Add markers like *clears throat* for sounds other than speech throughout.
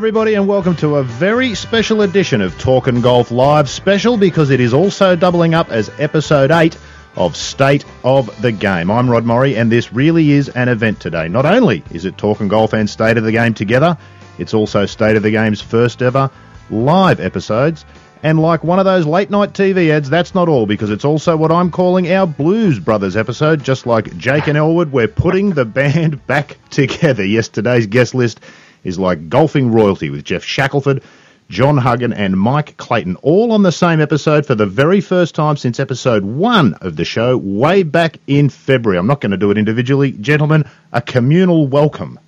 Everybody, and welcome to a very special edition of Talkin' Golf Live. Special because it is also doubling up as episode 8 of State of the Game. I'm Rod Murray, and this really is an event today. Not only is it Talkin' Golf and State of the Game together, it's also State of the Game's first ever live episodes. And like one of those late night TV ads, that's not all because it's also what I'm calling our Blues Brothers episode. Just like Jake and Elwood, we're putting the *laughs* band back together. Yesterday's guest list is like golfing royalty with Geoff Shackelford, John Huggan, and Mike Clayton, all on the same episode for the very first time since episode one of the show, way back in February. I'm not going to do it individually. Gentlemen, a communal welcome.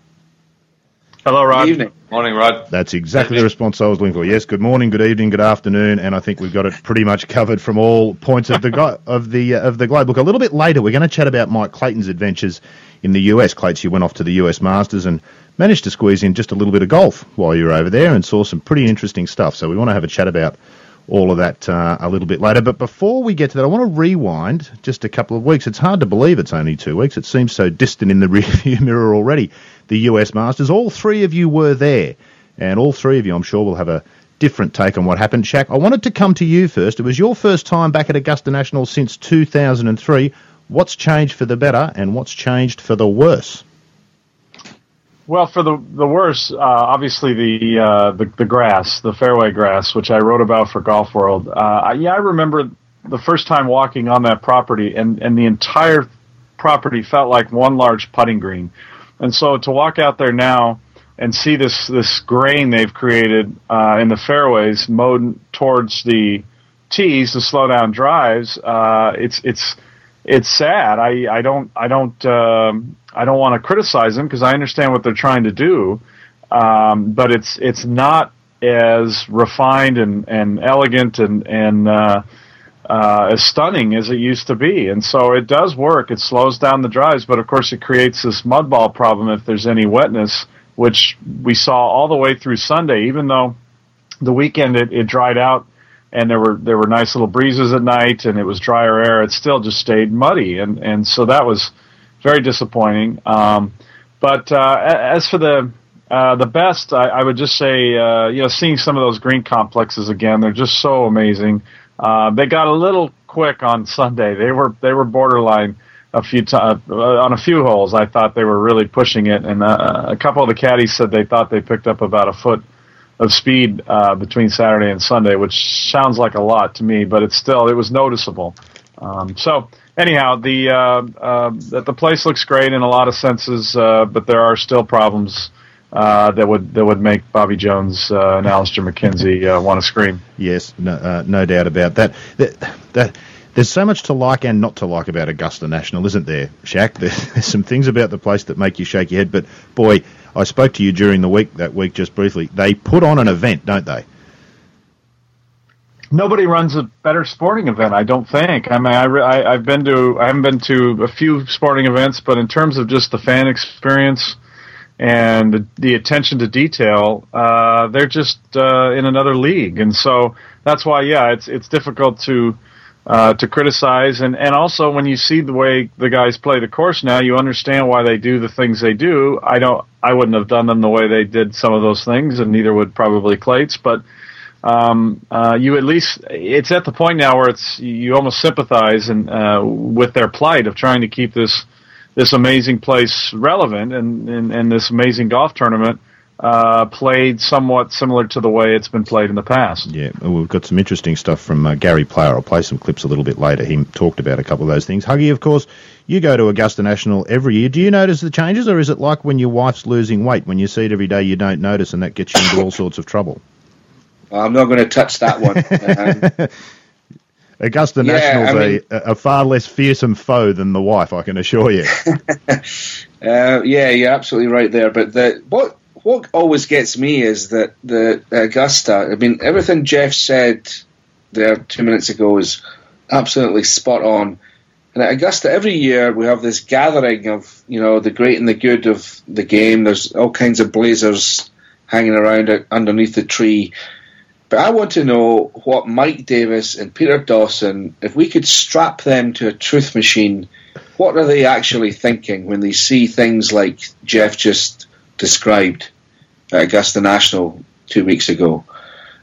Hello, Rod. Good evening. Morning, Rod. That's exactly the response I was looking for. Yes, good morning, good evening, good afternoon, and I think we've got it pretty much covered from all points of the go- of the uh, of the globe. Look, a little bit later, we're going to chat about Mike Clayton's adventures in the US. Clayton, you went off to the US Masters and managed to squeeze in just a little bit of golf while you were over there, and saw some pretty interesting stuff. So we want to have a chat about all of that uh, a little bit later. But before we get to that, I want to rewind just a couple of weeks. It's hard to believe it's only two weeks. It seems so distant in the *laughs* rearview mirror already. The US Masters. All three of you were there, and all three of you, I'm sure, will have a different take on what happened. Shaq, I wanted to come to you first. It was your first time back at Augusta National since 2003. What's changed for the better, and what's changed for the worse? Well, for the the worse, uh, obviously the, uh, the the grass, the fairway grass, which I wrote about for Golf World. Uh, yeah, I remember the first time walking on that property, and and the entire property felt like one large putting green. And so to walk out there now and see this this grain they've created uh, in the fairways mowed towards the tees to slow down drives, uh, it's it's it's sad. I I don't I don't um, I don't want to criticize them because I understand what they're trying to do, um, but it's it's not as refined and, and elegant and and uh, uh, as stunning as it used to be. And so it does work. It slows down the drives, but of course it creates this mud ball problem if there's any wetness, which we saw all the way through Sunday. Even though the weekend it, it dried out and there were there were nice little breezes at night and it was drier air, it still just stayed muddy. And and so that was very disappointing. Um, but uh, as for the uh, the best, I, I would just say, uh, you know, seeing some of those green complexes again, they're just so amazing. Uh, they got a little quick on Sunday. They were they were borderline a few times uh, on a few holes. I thought they were really pushing it, and uh, a couple of the caddies said they thought they picked up about a foot of speed between Saturday and Sunday, which sounds like a lot to me, but it's still it was noticeable. Um, so anyhow, the uh, uh, the place looks great in a lot of senses, uh, but there are still problems uh, that would that would make Bobby Jones and Alister MacKenzie want to scream. Yes, no, no doubt about that. that. That there's so much to like and not to like about Augusta National, isn't there, Shaq? There's some things about the place that make you shake your head, but boy, I spoke to you during the week that week just briefly. They put on an event, don't they? Nobody runs a better sporting event, I don't think. I mean, I, I, I've been to, I haven't been to a few sporting events, but in terms of just the fan experience, and the, the attention to detail, uh, they're just uh, in another league, and so that's why, yeah, it's it's difficult to uh, to criticize, and and also when you see the way the guys play the course now, you understand why they do the things they do. I don't, I wouldn't have done them the way they did some of those things, and neither would probably Clates, but. Um, uh, you at least it's at the point now where it's you almost sympathize and uh, with their plight of trying to keep this this amazing place relevant and, and, and this amazing golf tournament uh, played somewhat similar to the way it's been played in the past. Yeah, we've got some interesting stuff from uh, Gary Player. I'll play some clips a little bit later. He talked about a couple of those things. Huggy, of course, you go to Augusta National every year. Do you notice the changes, or is it like when your wife's losing weight? When you see it every day, you don't notice, and that gets you into all sorts of trouble? I'm not going to touch that one. Um, *laughs* Augusta yeah, National's I mean, a, a, far less fearsome foe than the wife, I can assure you. *laughs* uh, yeah, you're absolutely right there. But the, what what always gets me is that the Augusta. I mean, everything Geoff said there two minutes ago is absolutely spot on. And at Augusta, every year we have this gathering of you know the great and the good of the game. There's all kinds of blazers hanging around underneath the tree. But I want to know what Mike Davis and Peter Dawson, if we could strap them to a truth machine, what are they actually thinking when they see things like Geoff just described? at Augusta National two weeks ago.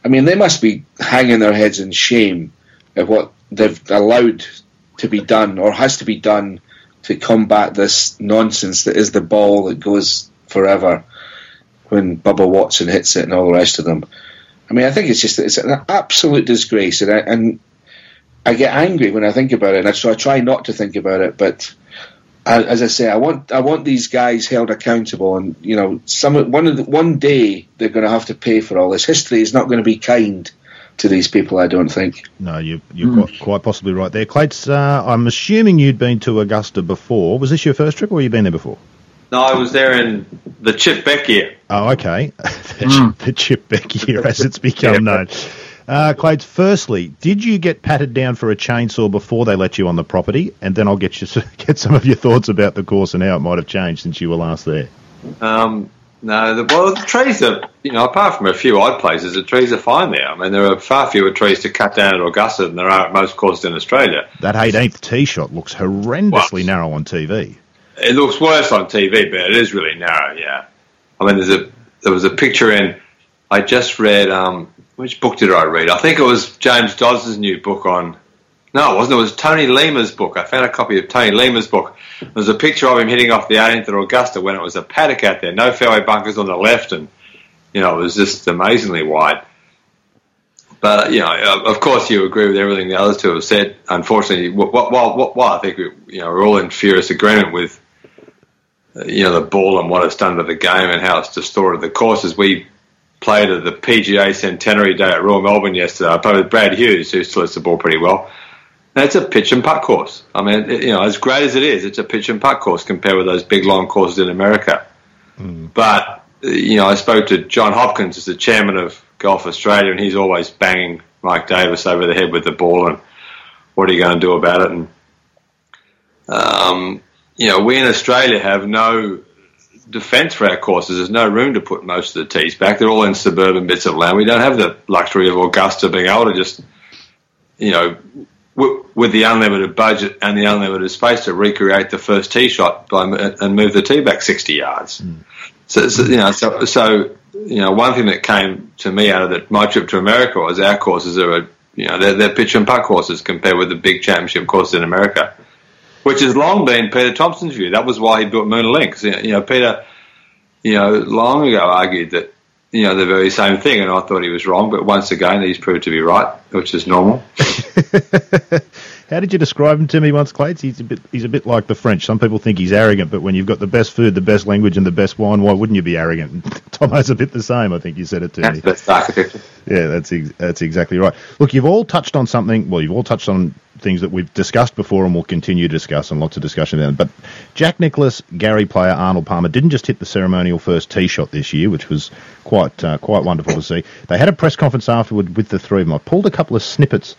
I mean, they must be hanging their heads in shame at what they've allowed to be done or has to be done to combat this nonsense that is the ball that goes forever when Bubba Watson hits it and all the rest of them. I mean, I think it's just it's an absolute disgrace, and I, and I get angry when I think about it. And so I try not to think about it, but as I say, I want I want these guys held accountable, and you know, some one the, one day they're going to have to pay for all this. History is not going to be kind to these people, I don't think. No, you, you're mm. quite, quite, possibly right there. Clates, uh, I'm assuming you'd been to Augusta before. Was this your first trip, or you been there before? No, I was there in the Chip Beck year. Oh, okay. *laughs* the, mm. the Chip Beck year, as it's become *laughs* known. Uh, Clates, firstly, did you get patted down for a chainsaw before they let you on the property? And then I'll get you *laughs* get some of your thoughts about the course and how it might have changed since you were last there. Um, no, the, well, the trees are, you know, apart from a few odd places, the trees are fine there. I mean, there are far fewer trees to cut down at Augusta than there are at most courses in Australia. That 18th tee shot looks horrendously well, narrow on TV. It looks worse on TV, but it is really narrow. Yeah, I mean, there's a there was a picture in. I just read. Um, which book did I read? I think it was James Dodds' new book on. No, it wasn't. It was Tony Lema's book. I found a copy of Tony Lema's book. There was a picture of him hitting off the 18th at Augusta when it was a paddock out there, no fairway bunkers on the left, and you know it was just amazingly wide. But you know, of course, you agree with everything the others two have said. Unfortunately, while, while, while I think we, you know we're all in furious agreement with you know the ball and what it's done to the game and how it's distorted the courses. We played at the PGA Centenary Day at Royal Melbourne yesterday. I played with Brad Hughes, who still hits the ball pretty well. It's a pitch and putt course. I mean, it, you know, as great as it is, it's a pitch and putt course compared with those big long courses in America. Mm. But you know, I spoke to John Hopkins, as the chairman of Golf Australia, and he's always banging Mike Davis over the head with the ball and what are you going to do about it? And um, you know, we in Australia have no defence for our courses. There's no room to put most of the tees back. They're all in suburban bits of land. We don't have the luxury of Augusta being able to just, you know, w- with the unlimited budget and the unlimited space to recreate the first tee shot by, and move the tee back 60 yards. Mm. So, so, you know, so, so, you know, one thing that came to me out of the, my trip to America was our courses are, you know, they're, they're pitch and putt courses compared with the big championship courses in America which has long been Peter Thomson's view. That was why he built Moonah Links. You know, Peter, you know, long ago argued that you know the very same thing, and I thought he was wrong. But once again, he's proved to be right, which is normal. *laughs* How did you describe him to me once, Clates? He's a bit he's a bit like the French. Some people think he's arrogant, but when you've got the best food, the best language, and the best wine, why wouldn't you be arrogant? *laughs* Tomo's a bit the same. I think you said it to me. Best architecture. Yeah, that's ex- that's exactly right. Look, you've all touched on something. Well, you've all touched on things that we've discussed before and will continue to discuss, and lots of discussion then. But Jack Nicklaus, Gary Player, Arnold Palmer didn't just hit the ceremonial first tee shot this year, which was quite uh, quite wonderful to see. They had a press conference afterward with the three of them. I pulled a couple of snippets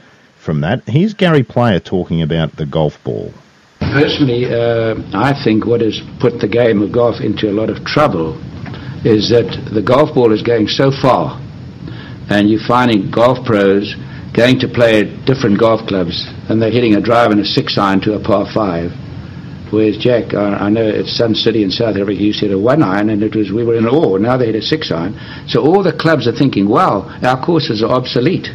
from that. Here's Gary Player talking about the golf ball. Personally, uh, I think what has put the game of golf into a lot of trouble is that the golf ball is going so far, and you're finding golf pros going to play at different golf clubs, and they're hitting a drive and a six iron to a par five. Whereas Jack, I, I know at Sun City in South Africa, to hit a one iron, and it was we were in awe. Now they hit a six iron. So all the clubs are thinking, "Wow, our courses are obsolete."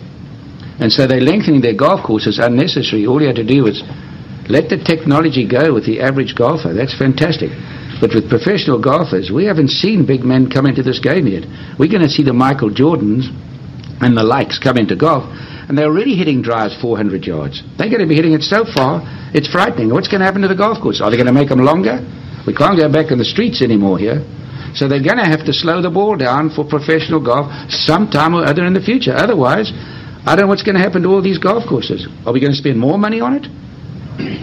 And so they're lengthening their golf courses unnecessary. All you had to do was let the technology go with the average golfer. That's fantastic. But with professional golfers, we haven't seen big men come into this game yet. We're going to see the Michael Jordans and the likes come into golf, and they're already hitting drives 400 yards. They're going to be hitting it so far, it's frightening. What's going to happen to the golf course? Are they going to make them longer? We can't go back in the streets anymore here. So they're going to have to slow the ball down for professional golf sometime or other in the future. Otherwise, I don't know what's going to happen to all these golf courses. Are we going to spend more money on it?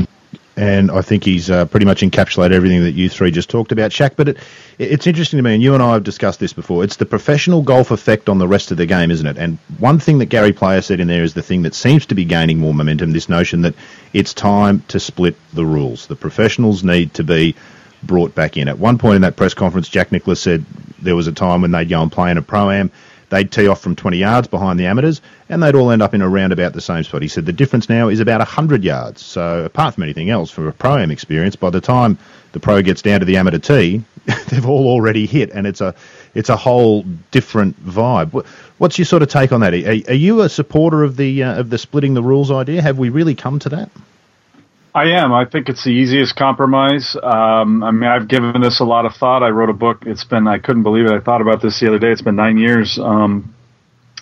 And I think he's uh, pretty much encapsulated everything that you three just talked about, Shaq. But it, it's interesting to me, and you and I have discussed this before. It's the professional golf effect on the rest of the game, isn't it? And one thing that Gary Player said in there is the thing that seems to be gaining more momentum this notion that it's time to split the rules. The professionals need to be brought back in. At one point in that press conference, Jack Nicklaus said there was a time when they'd go and play in a pro am They'd tee off from 20 yards behind the amateurs, and they'd all end up in around about the same spot. He said the difference now is about 100 yards. So apart from anything else, from a pro-am experience, by the time the pro gets down to the amateur tee, *laughs* they've all already hit, and it's a it's a whole different vibe. What's your sort of take on that? Are, are you a supporter of the uh, of the splitting the rules idea? Have we really come to that? I am. I think it's the easiest compromise. Um, I mean, I've given this a lot of thought. I wrote a book. It's been I couldn't believe it. I thought about this the other day. It's been nine years. Um,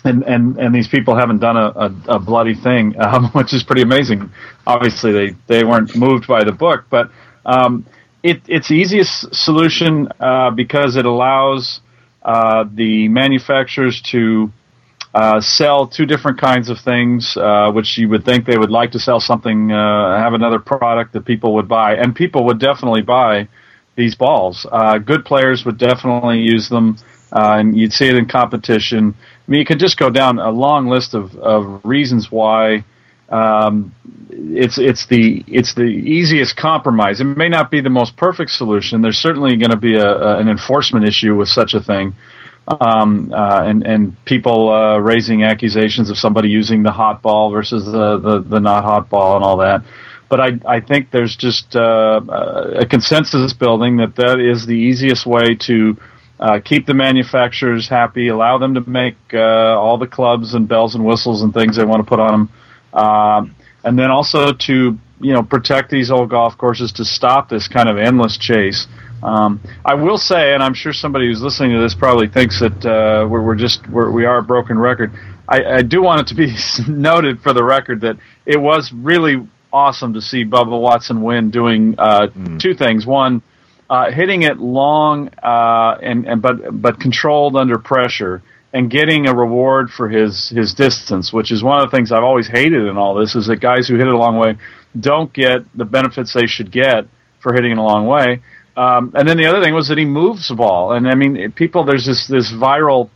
and, and, and these people haven't done a, a, a bloody thing, *laughs* um, which is pretty amazing. Obviously, they, they weren't moved by the book, but um, it, it's the easiest solution uh, because it allows uh, the manufacturers to uh, sell two different kinds of things, uh, which you would think they would like to sell something, uh, have another product that people would buy, and people would definitely buy these balls. Uh, good players would definitely use them, uh, and you'd see it in competition. I mean, you could just go down a long list of, of reasons why um, it's it's the it's the easiest compromise. It may not be the most perfect solution. There's certainly going to be a, a, an enforcement issue with such a thing um, uh, and and people uh, raising accusations of somebody using the hot ball versus the, the, the not hot ball and all that. But I I think there's just uh, a consensus building that that is the easiest way to uh, keep the manufacturers happy, allow them to make uh, all the clubs and bells and whistles and things they want to put on them, um, and then also to you know protect these old golf courses to stop this kind of endless chase. Um, I will say, and I'm sure somebody who's listening to this probably thinks that uh, we're, we're, just we're, we are a broken record. I, I, do want it to be *laughs* noted for the record that it was really awesome to see Bubba Watson win doing uh, mm. two things. One, uh, hitting it long uh, and, and but but controlled under pressure and getting a reward for his his distance, which is one of the things I've always hated in all this, is that guys who hit it a long way don't get the benefits they should get for hitting it a long way. Um, and then the other thing was that he moves the ball, and I mean, people. There's this this viral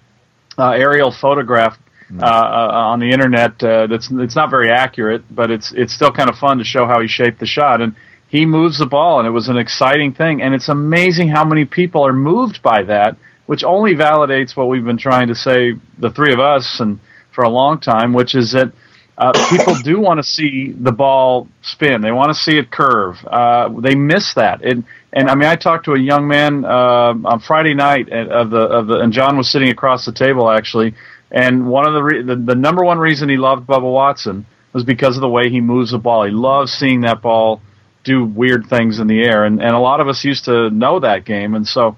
uh, aerial photograph uh, uh, on the internet uh, that's it's not very accurate, but it's it's still kind of fun to show how he shaped the shot. And he moves the ball, and it was an exciting thing. And it's amazing how many people are moved by that, which only validates what we've been trying to say, the three of us, and for a long time, which is that uh, people do want to see the ball spin. They want to see it curve. Uh, they miss that. And, and I mean, I talked to a young man uh, on Friday night of the of the, and John was sitting across the table actually. And one of the, re- the the number one reason he loved Bubba Watson was because of the way he moves the ball. He loves seeing that ball do weird things in the air. And and a lot of us used to know that game, and so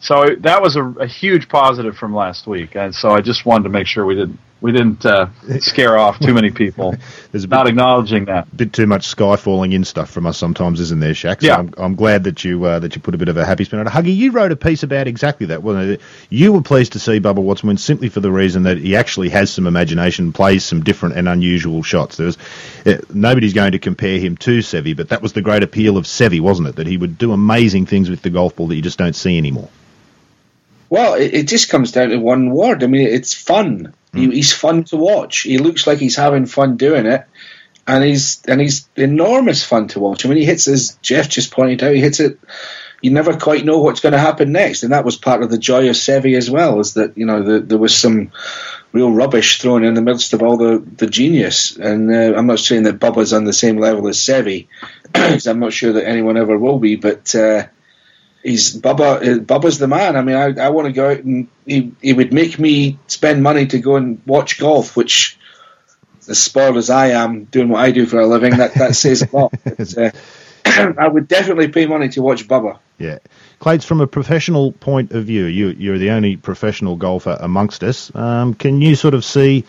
so that was a, a, huge positive from last week, and so I just wanted to make sure we didn't we didn't uh, *laughs* scare off too many people. There's a bit, not acknowledging that. A bit too much sky falling in stuff from us sometimes, isn't there, Shaq? So yeah. I'm, I'm, glad that you uh, that you put a bit of a happy spin on it. Huggy, you wrote a piece about exactly that. Well, you were pleased to see Bubba Watson win simply for the reason that he actually has some imagination, plays some different and unusual shots. There was uh, nobody's going to compare him to Seve, but that was the great appeal of Seve, wasn't it? That he would do amazing things with the golf ball that you just don't see anymore. Well, it, it just comes down to one word. I mean, it's fun. Mm. He, he's fun to watch. He looks like he's having fun doing it, and he's and he's enormous fun to watch. I mean, he hits as Geoff just pointed out. He hits it. You never quite know what's going to happen next, and that was part of the joy of Seve as well. Is that you know the, there was some real rubbish thrown in the midst of all the, the genius. And uh, I'm not saying that Bubba's on the same level as Seve, *clears throat* because I'm not sure that anyone ever will be. But uh, he's Bubba. Uh, Bubba's the man. I mean, I, I want to go out and he, he would make me spend money to go and watch golf, which, as spoiled as I am, doing what I do for a living, that, that says a lot. *laughs* But, uh, *clears throat* I would definitely pay money to watch Bubba. Yeah. Clates, from a professional point of view, you, you're the only professional golfer amongst us. Um, can you sort of see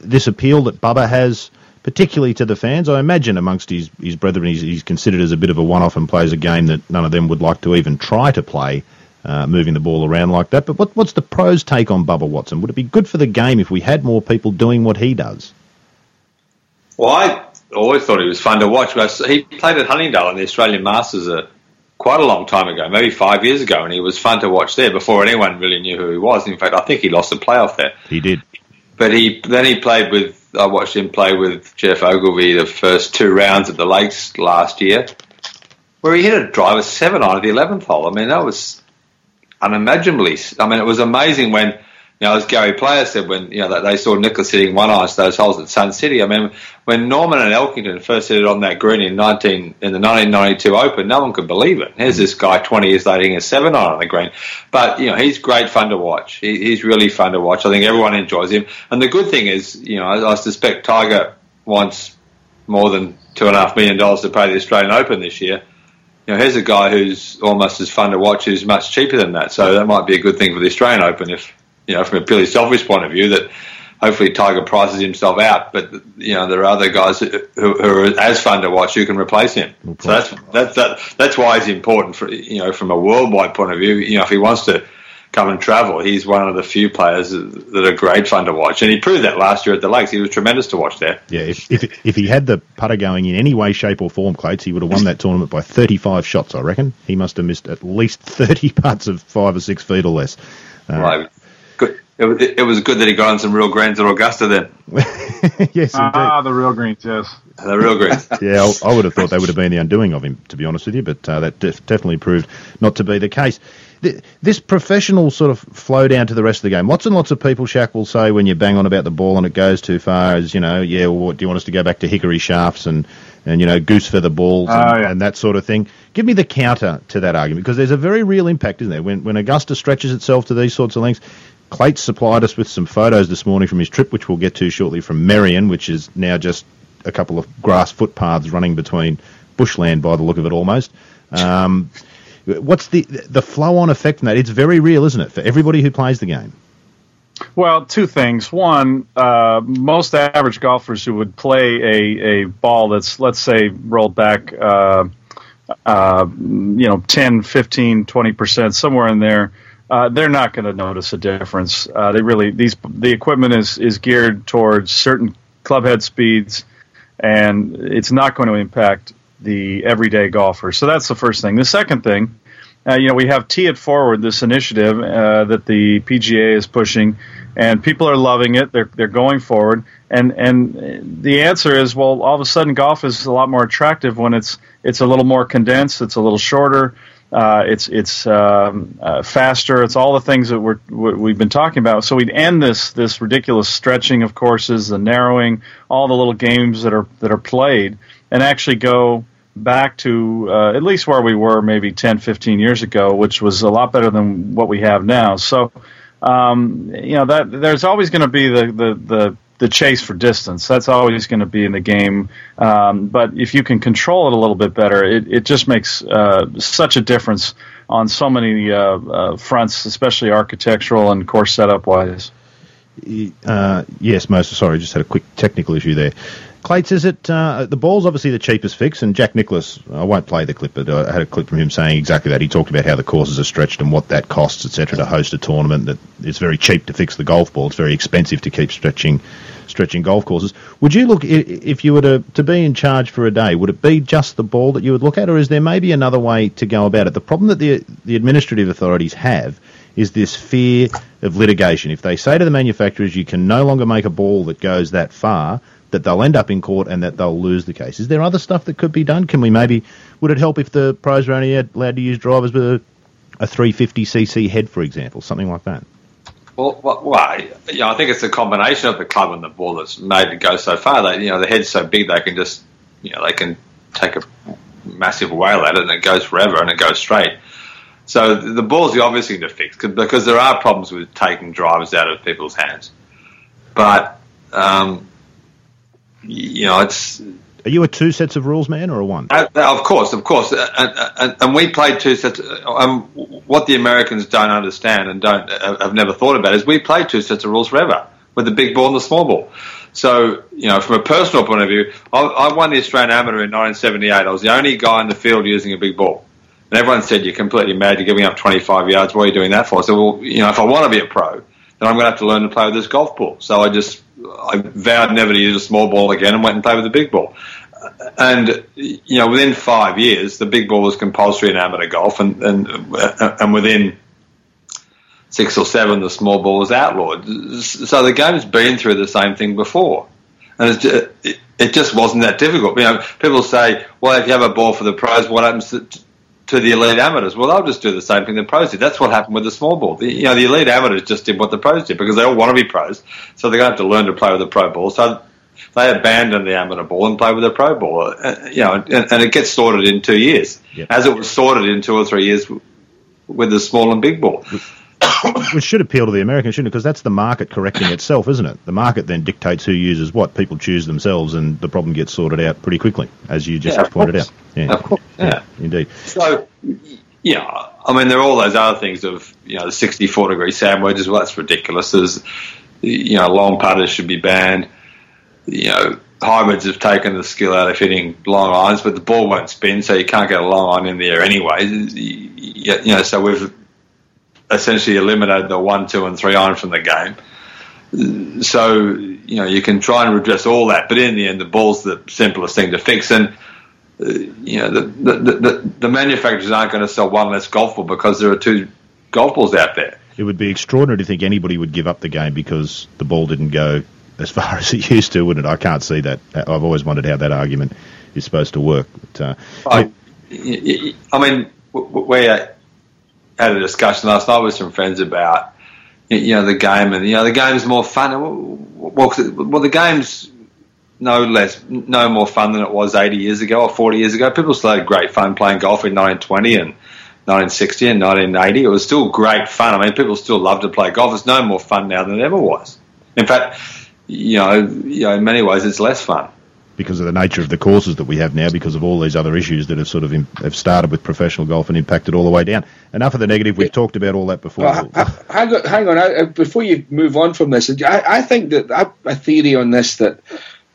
this appeal that Bubba has – particularly to the fans. I imagine amongst his, his brethren, he's, he's considered as a bit of a one-off and plays a game that none of them would like to even try to play, uh, moving the ball around like that. But what, what's the pros take on Bubba Watson? Would it be good for the game if we had more people doing what he does? Well, I always thought he was fun to watch. He played at Huntingdale in the Australian Masters a, quite a long time ago, maybe five years ago, and he was fun to watch there before anyone really knew who he was. In fact, I think he lost a playoff there. He did. But he then he played with I watched him play with Geoff Ogilvy the first two rounds at the Lakes last year, where he hit a driver seven on at the eleventh hole. I mean, that was unimaginably. I mean, it was amazing when Know, as Gary Player said when you know that they saw Nicklaus hitting one ice those holes at Sun City. I mean, when Norman and Elkington first hit it on that green in nineteen in the nineteen ninety two Open, no one could believe it. Here's this guy twenty years later hitting a seven iron on the green, but you know he's great fun to watch. He, he's really fun to watch. I think everyone enjoys him. And the good thing is, you know, I, I suspect Tiger wants more than two and a half million dollars to pay the Australian Open this year. You know, here's a guy who's almost as fun to watch, who's much cheaper than that. So that might be a good thing for the Australian Open if you know, from a purely selfish point of view, that hopefully Tiger prices himself out. But you know, there are other guys who, who are as fun to watch who can replace him. So that's that's that, that's why it's important for you know from a worldwide point of view. You know, if he wants to come and travel, he's one of the few players that are great fun to watch, and he proved that last year at the Lakes. He was tremendous to watch there. Yeah, if if, if he had the putter going in any way, shape, or form, Clates, he would have won that tournament by 35 shots. I reckon he must have missed at least 30 *laughs* putts of five or six feet or less. Uh, right it, it, was good that he got on some real greens at Augusta then. *laughs* yes, Ah, the real greens, yes. The real greens. *laughs* yeah, I, I, would have thought they would have been the undoing of him, to be honest with you, but uh, that def- definitely proved not to be the case. this professional sort of flow down to the rest of the game. Lots and lots of people, Shaq, will say when you bang on about the ball and it goes too far, as you know, yeah, well, what, do you want us to go back to hickory shafts and and you know goose feather balls and, oh, yeah. and, that sort of thing. Give me the counter to that argument because there's a very real impact, isn't there? When when Augusta stretches itself to these sorts of lengths, Clates supplied us with some photos this morning from his trip, which we'll get to shortly from Merion, which is now just a couple of grass footpaths running between bushland by the look of it almost. Um, what's the the flow on effect from that? It's very real, isn't it, for everybody who plays the game? Well, two things. One, uh, most average golfers who would play a, a ball that's, let's say, rolled back, uh, uh, you know, 10, 15, 20%, somewhere in there, uh, they're not going to notice a difference. Uh, they really these the equipment is is geared towards certain clubhead speeds, and it's not going to impact the everyday golfer. So that's the first thing. The second thing, uh, you know, we have Tee It Forward, this initiative uh, that the PGA is pushing, and people are loving it. They're they're going forward, and and the answer is well, all of a sudden golf is a lot more attractive when it's it's a little more condensed, it's a little shorter. Uh, it's it's um, uh, faster. It's all the things that we're we've been talking about. So we'd end this this ridiculous stretching of courses, the narrowing, all the little games that are that are played, and actually go back to uh, at least where we were maybe 10, 15 years ago, which was a lot better than what we have now. So um, you know that there's always going to be the, the the the chase for distance. That's always going to be in the game. Um, but if you can control it a little bit better, it, it just makes uh, such a difference on so many uh, uh, fronts, especially architectural and course setup wise. Uh, yes, most sorry, just had a quick technical issue there. Clates, is it uh, the ball's obviously the cheapest fix, and Jack Nicklaus, I won't play the clip, but I had a clip from him saying exactly that. He talked about how the courses are stretched and what that costs, etc., to host a tournament. That it's very cheap to fix the golf ball. It's very expensive to keep stretching stretching golf courses. Would you look if you were to, to be in charge for a day? Would it be just the ball that you would look at, or is there maybe another way to go about it? The problem that the the administrative authorities have is this fear of litigation. If they say to the manufacturers, you can no longer make a ball that goes that far, that they'll end up in court and that they'll lose the case. Is there other stuff that could be done? Can we maybe would it help if the pros were only allowed to use drivers with a, a 350cc head, for example, something like that? Well, well, well you know, I think it's a combination of the club and the ball that's made it go so far. That you know, the head's so big they can just, you know, they can take a massive whale at it and it goes forever and it goes straight. So the ball's the obvious thing to fix because there are problems with taking drivers out of people's hands. But um, you know, it's. Are you a two sets of rules man or a one? Uh, uh of course, of course, and, and, and, we played two sets. Um, what the Americans don't understand and don't have never thought about is we played two sets of rules forever with the big ball and the small ball. So, you know, from a personal point of view, I, I won the Australian Amateur in 1978. I was the only guy in the field using a big ball. And everyone said, you're completely mad, you're giving up 25 yards, what are you doing that for? I said, well, you know, if I want to be a pro, then I'm going to have to learn to play with this golf ball. So I just I vowed never to use a small ball again and went and played with the big ball. And you know, within five years, the big ball was compulsory in amateur golf, and and and within six or seven, the small ball was outlawed. So the game's been through the same thing before, and it, it just wasn't that difficult. You know, people say, "Well, if you have a ball for the pros, what happens to to the elite amateurs. Well, they'll just do the same thing the pros did. That's what happened with the small ball. The, you know, the elite amateurs just did what the pros did because they all want to be pros, so they're going to have to learn to play with the pro ball. So they abandon the amateur ball and play with the pro ball. Uh, you know, and, and, it gets sorted in two years, yep. as it was sorted in two or three years with the small and big ball. Which should appeal to the Americans, shouldn't it? Because that's the market correcting itself, isn't it? The market then dictates who uses what. People choose themselves, and the problem gets sorted out pretty quickly, as you just yeah, pointed out. Yeah, of course. Yeah. yeah, indeed. So, yeah, I mean, there are all those other things of you know the 64 degree sand wedges. Well, that's ridiculous. There's you know long putters should be banned. You know hybrids have taken the skill out of hitting long irons, but the ball won't spin, so you can't get a long iron in the air anyway. You know, so we've essentially eliminated the one, two, and three iron from the game. So you know you can try and redress all that, but in the end, the ball's the simplest thing to fix. And Uh, you know the, the the, the manufacturers aren't going to sell one less golf ball because there are two golf balls out there. It would be extraordinary to think anybody would give up the game because the ball didn't go as *laughs* far as it used to, wouldn't it? I can't see that. Uh, I've always wondered how that argument is supposed to work. But, uh, I, I mean, we uh, had a discussion last night with some friends about you know the game, and you know the game's more fun. Well, well, the game's no less, no more fun than it was 80 years ago or 40 years ago. People still had great fun playing golf in 1920 and 1960 and 1980. It was still great fun. I mean, people still love to play golf. It's no more fun now than it ever was. In fact, you know, you know, in many ways, it's less fun because of the nature of the courses that we have now, because of all these other issues that have sort of in, have started with professional golf and impacted all the way down. Enough of the negative. We've talked about all that before. Well, hang on, hang on. I, before you move on from this, I, I think that I have a theory on this that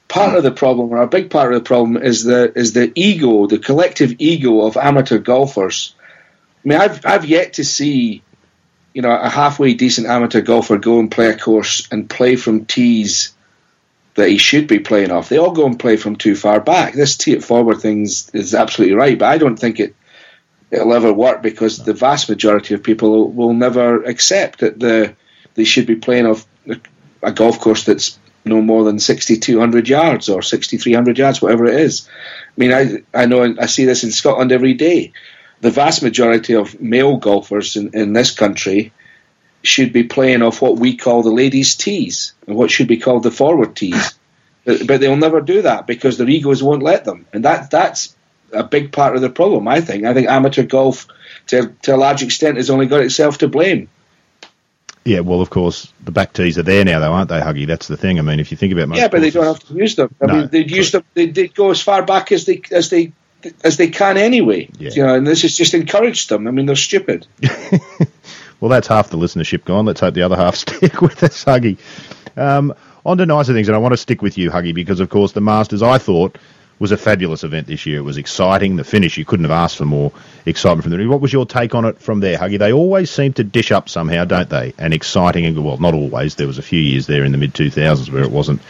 part of the problem, or a big part of the problem, is the is the ego, the collective ego of amateur golfers. I mean, I've I've yet to see you know, a halfway decent amateur golfer go and play a course and play from tees that he should be playing off. They all go and play from too far back. This tee it forward thing is absolutely right, but I don't think it it'll ever work because the vast majority of people will never accept that the they should be playing off a golf course that's no more than 6,200 yards or 6,300 yards, whatever it is. I mean, I I know I see this in Scotland every day the vast majority of male golfers in, in this country should be playing off what we call the ladies' tees and what should be called the forward tees. *laughs* But, but they'll never do that because their egos won't let them. And that that's a big part of the problem, I think. I think amateur golf, to, to a large extent, has only got itself to blame. Yeah, well, of course, the back tees are there now, though, aren't they, Huggy? That's the thing. I mean, if you think about most yeah, but courses, they don't have to use them. I no, mean, they'd use them. They, they go as far back as they as they as they can anyway. Yeah. You know, and this has just encouraged them. I mean, they're stupid. *laughs* well, that's half the listenership gone. Let's hope the other half *laughs* stick with us, Huggy. Um, on to nicer things, and I want to stick with you, Huggy, because of course the Masters, I thought, was a fabulous event this year. It was exciting. The finish, you couldn't have asked for more excitement from them. What was your take on it from there, Huggy? They always seem to dish up somehow, don't they? And exciting, and well, not always. There was a few years there in the mid 2000s where it wasn't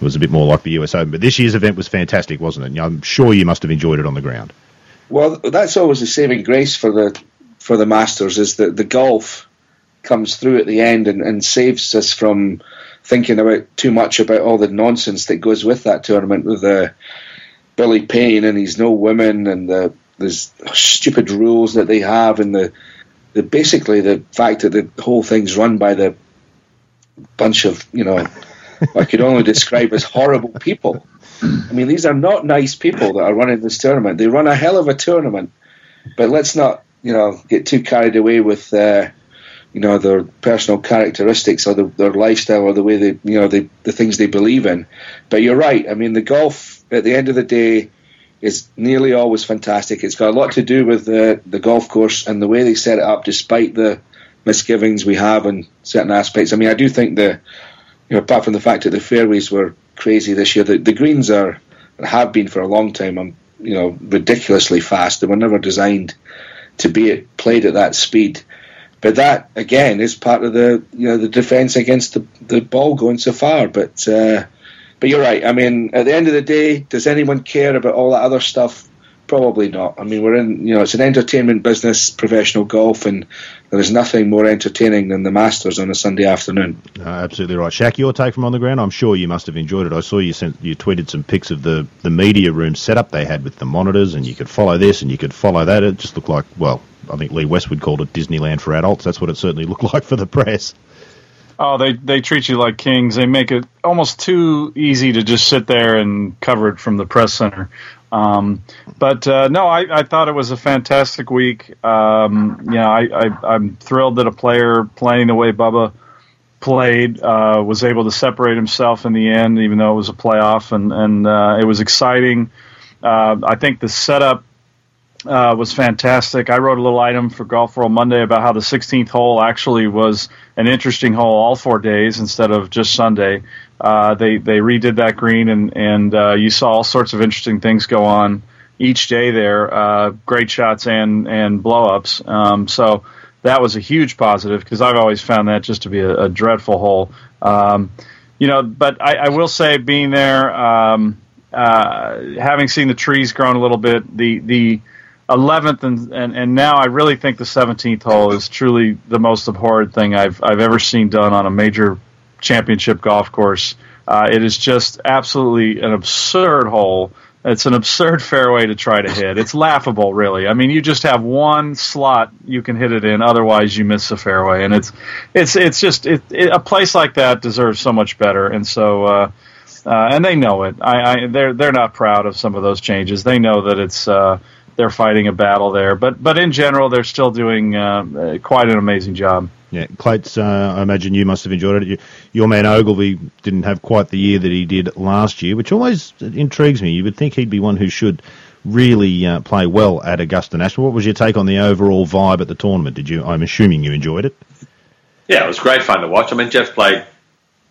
it was a bit more like the US Open. But this year's event was fantastic, wasn't it? I'm sure you must have enjoyed it on the ground. Well, that's always the saving grace for the for the Masters is that the golf comes through at the end and, and saves us from thinking about too much about all the nonsense that goes with that tournament with the Billy Payne and he's no women and the there's stupid rules that they have and the the basically the fact that the whole thing's run by the bunch of you know I could only describe as horrible people. I mean, these are not nice people that are running this tournament. They run a hell of a tournament, but let's not, you know, get too carried away with, uh, you know, their personal characteristics or the, their lifestyle or the way they, you know, they, the things they believe in. But you're right. I mean, the golf at the end of the day is nearly always fantastic. It's got a lot to do with the the golf course and the way they set it up, despite the misgivings we have in certain aspects. I mean, I do think the you know, apart from the fact that the fairways were crazy this year, the, the greens are have been for a long time, um, you know, ridiculously fast. They were never designed to be played at that speed. But that again is part of the you know the defence against the, the ball going so far. But uh, but you're right. I mean, at the end of the day, does anyone care about all that other stuff? probably not. I mean, we're in, you know, it's an entertainment business, professional golf, and there is nothing more entertaining than the Masters on a Sunday afternoon. Uh, absolutely right. Shaq, your take from on the ground? I'm sure you must have enjoyed it. I saw you sent, you tweeted some pics of the, the media room setup they had with the monitors, and you could follow this and you could follow that. It just looked like, well, I think Lee Westwood called it Disneyland for adults. That's what it certainly looked *laughs* like for the press. Oh, they they treat you like kings. They make it almost too easy to just sit there and cover it from the press center. Um, but uh, no, I, I, thought it was a fantastic week. Um, you know, I, am thrilled that a player playing the way Bubba played uh, was able to separate himself in the end, even though it was a playoff, and and uh, it was exciting. Uh, I think the setup uh, was fantastic. I wrote a little item for Golf World Monday about how the 16th hole actually was an interesting hole all four days instead of just Sunday. Uh, they they redid that green and and uh, you saw all sorts of interesting things go on each day there. Uh, great shots and and blowups. Um, so that was a huge positive because I've always found that just to be a, a dreadful hole. Um, you know, but I, I, will say being there, um, uh, having seen the trees grown a little bit, the the 11th and, and, and now I really think the 17th hole is truly the most abhorrent thing I've I've ever seen done on a major championship golf course. Uh, it is just absolutely an absurd hole. It's an absurd *laughs* fairway to try to hit. It's laughable, really. I mean, you just have one slot you can hit it in. Otherwise, you miss the fairway, and it's it's it's just it, it, a place like that deserves so much better. And so, uh, uh, and they know it. I, I, they're they're not proud of some of those changes. They know that it's uh, they're fighting a battle there. But but in general, they're still doing uh, quite an amazing job. Yeah, Clates, uh, I imagine you must have enjoyed it. Your man Ogilvy didn't have quite the year that he did last year, which always intrigues me. You would think he'd be one who should really uh, play well at Augusta National. What was your take on the overall vibe at the tournament? Did you? I'm assuming you enjoyed it. Yeah, it was great fun to watch. I mean, Geoff played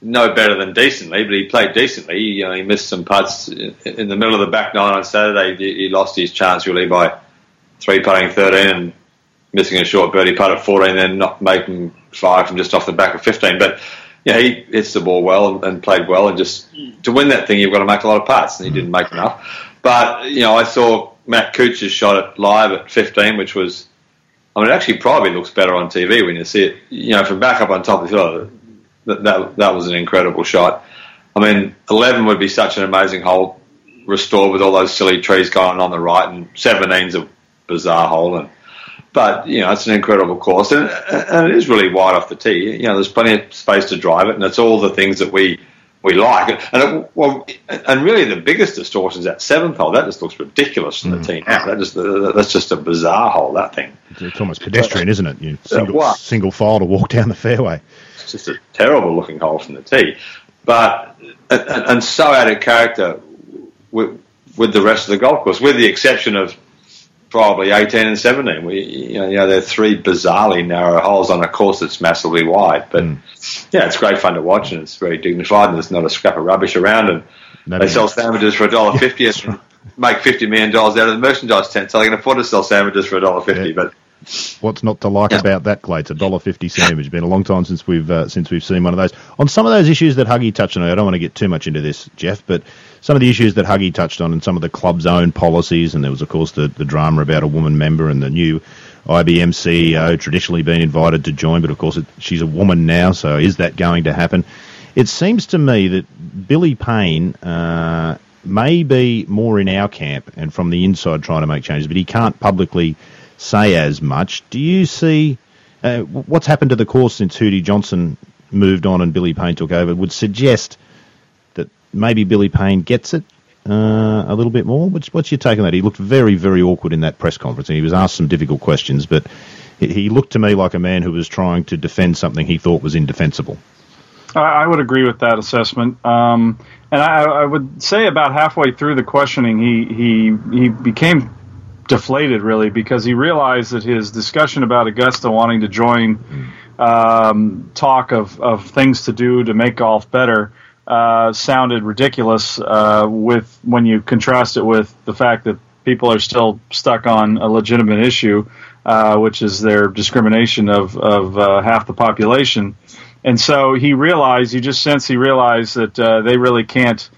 no better than decently, but he played decently. You uh, know, he missed some putts in the middle of the back nine on Saturday. He lost his chance really by three putting 13 and missing a short birdie putt at 14, then not making five from just off the back of 15. But yeah, he hits the ball well and, played well, and just to win that thing, you've got to make a lot of putts, and he didn't make enough. But you know, I saw Matt Kuchar's shot it live at 15, which was, I mean, it actually probably looks better on TV when you see it. You know, from back up on top of the hill, that, that, that was an incredible shot. I mean, 11 would be such an amazing hole restored with all those silly trees going on the right, and 17's a bizarre hole. And but you know, it's an incredible course, and, and it is really wide off the tee. You know, there's plenty of space to drive it, and it's all the things that we we like. And it, well, and really, the biggest distortion is that seventh hole. That just looks ridiculous from mm. the tee now. That just that's just a bizarre hole. That thing. It's almost pedestrian, isn't it? You single, single file to walk down the fairway just a terrible looking hole from the tee. But and, and so out of character with, with the rest of the golf course, with the exception of probably 18 and 17. We, you know, you know, they're three bizarrely narrow holes on a course that's massively wide. But mm. yeah, it's great fun to watch and it's very dignified and there's not a scrap of rubbish around. And no they sell sandwiches for a dollar fifty and *laughs* make fifty million dollars out of the merchandise tent, so they can afford to sell sandwiches for a dollar fifty. But What's not to like yeah. about that, Clay? It's a dollar fifty sandwich. It's been a long time since we've uh, since we've seen one of those. On some of those issues that Huggy touched on, I don't want to get too much into this, Geoff, but some of the issues that Huggy touched on and some of the club's own policies, and there was of course the, the drama about a woman member and the new IBM CEO traditionally being invited to join, but of course it, she's a woman now, so is that going to happen? It seems to me that Billy Payne uh, may be more in our camp and from the inside trying to make changes, but he can't publicly say as much. Do you see uh, what's happened to the course since Hootie Johnson moved on and Billy Payne took over? Would suggest that maybe Billy Payne gets it uh, a little bit more. What's, what's your take on that? He looked very, very awkward in that press conference, and he was asked some difficult questions, but he looked to me like a man who was trying to defend something he thought was indefensible. I would agree with that assessment, um, and I, I, would say about halfway through the questioning, he he he became deflated really because he realized that his discussion about Augusta wanting to join um, talk of, of things to do to make golf better uh, sounded ridiculous uh, with when you contrast it with the fact that people are still stuck on a legitimate issue, uh, which is their discrimination of, of uh, half the population. And so he realized, you just sense he realized that uh, they really can't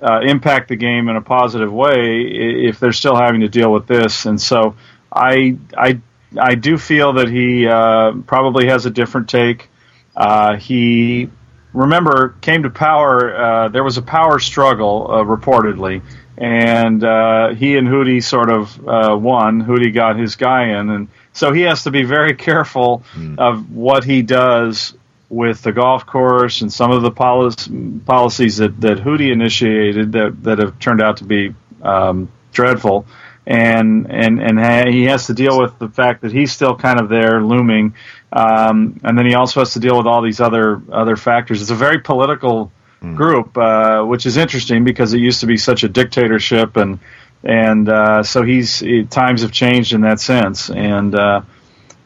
uh, impact the game in a positive way if they're still having to deal with this. And so I I I do feel that he uh, probably has a different take. Uh, he remember came to power. Uh, there was a power struggle uh, reportedly, and uh, he and Hootie sort of won. Hootie got his guy in, and so he has to be very *laughs* careful mm. of what he does with the golf course and some of the policy, policies that, that Hootie initiated that, that have turned out to be um, dreadful. And, and, and ha- he has to deal with the fact that he's still kind of there looming. Um, and then he also has to deal with all these other, other factors. It's a very political mm. group, uh, which is interesting because it used to be such a dictatorship and, and, uh, so he's, he, times have changed in that sense. And, uh,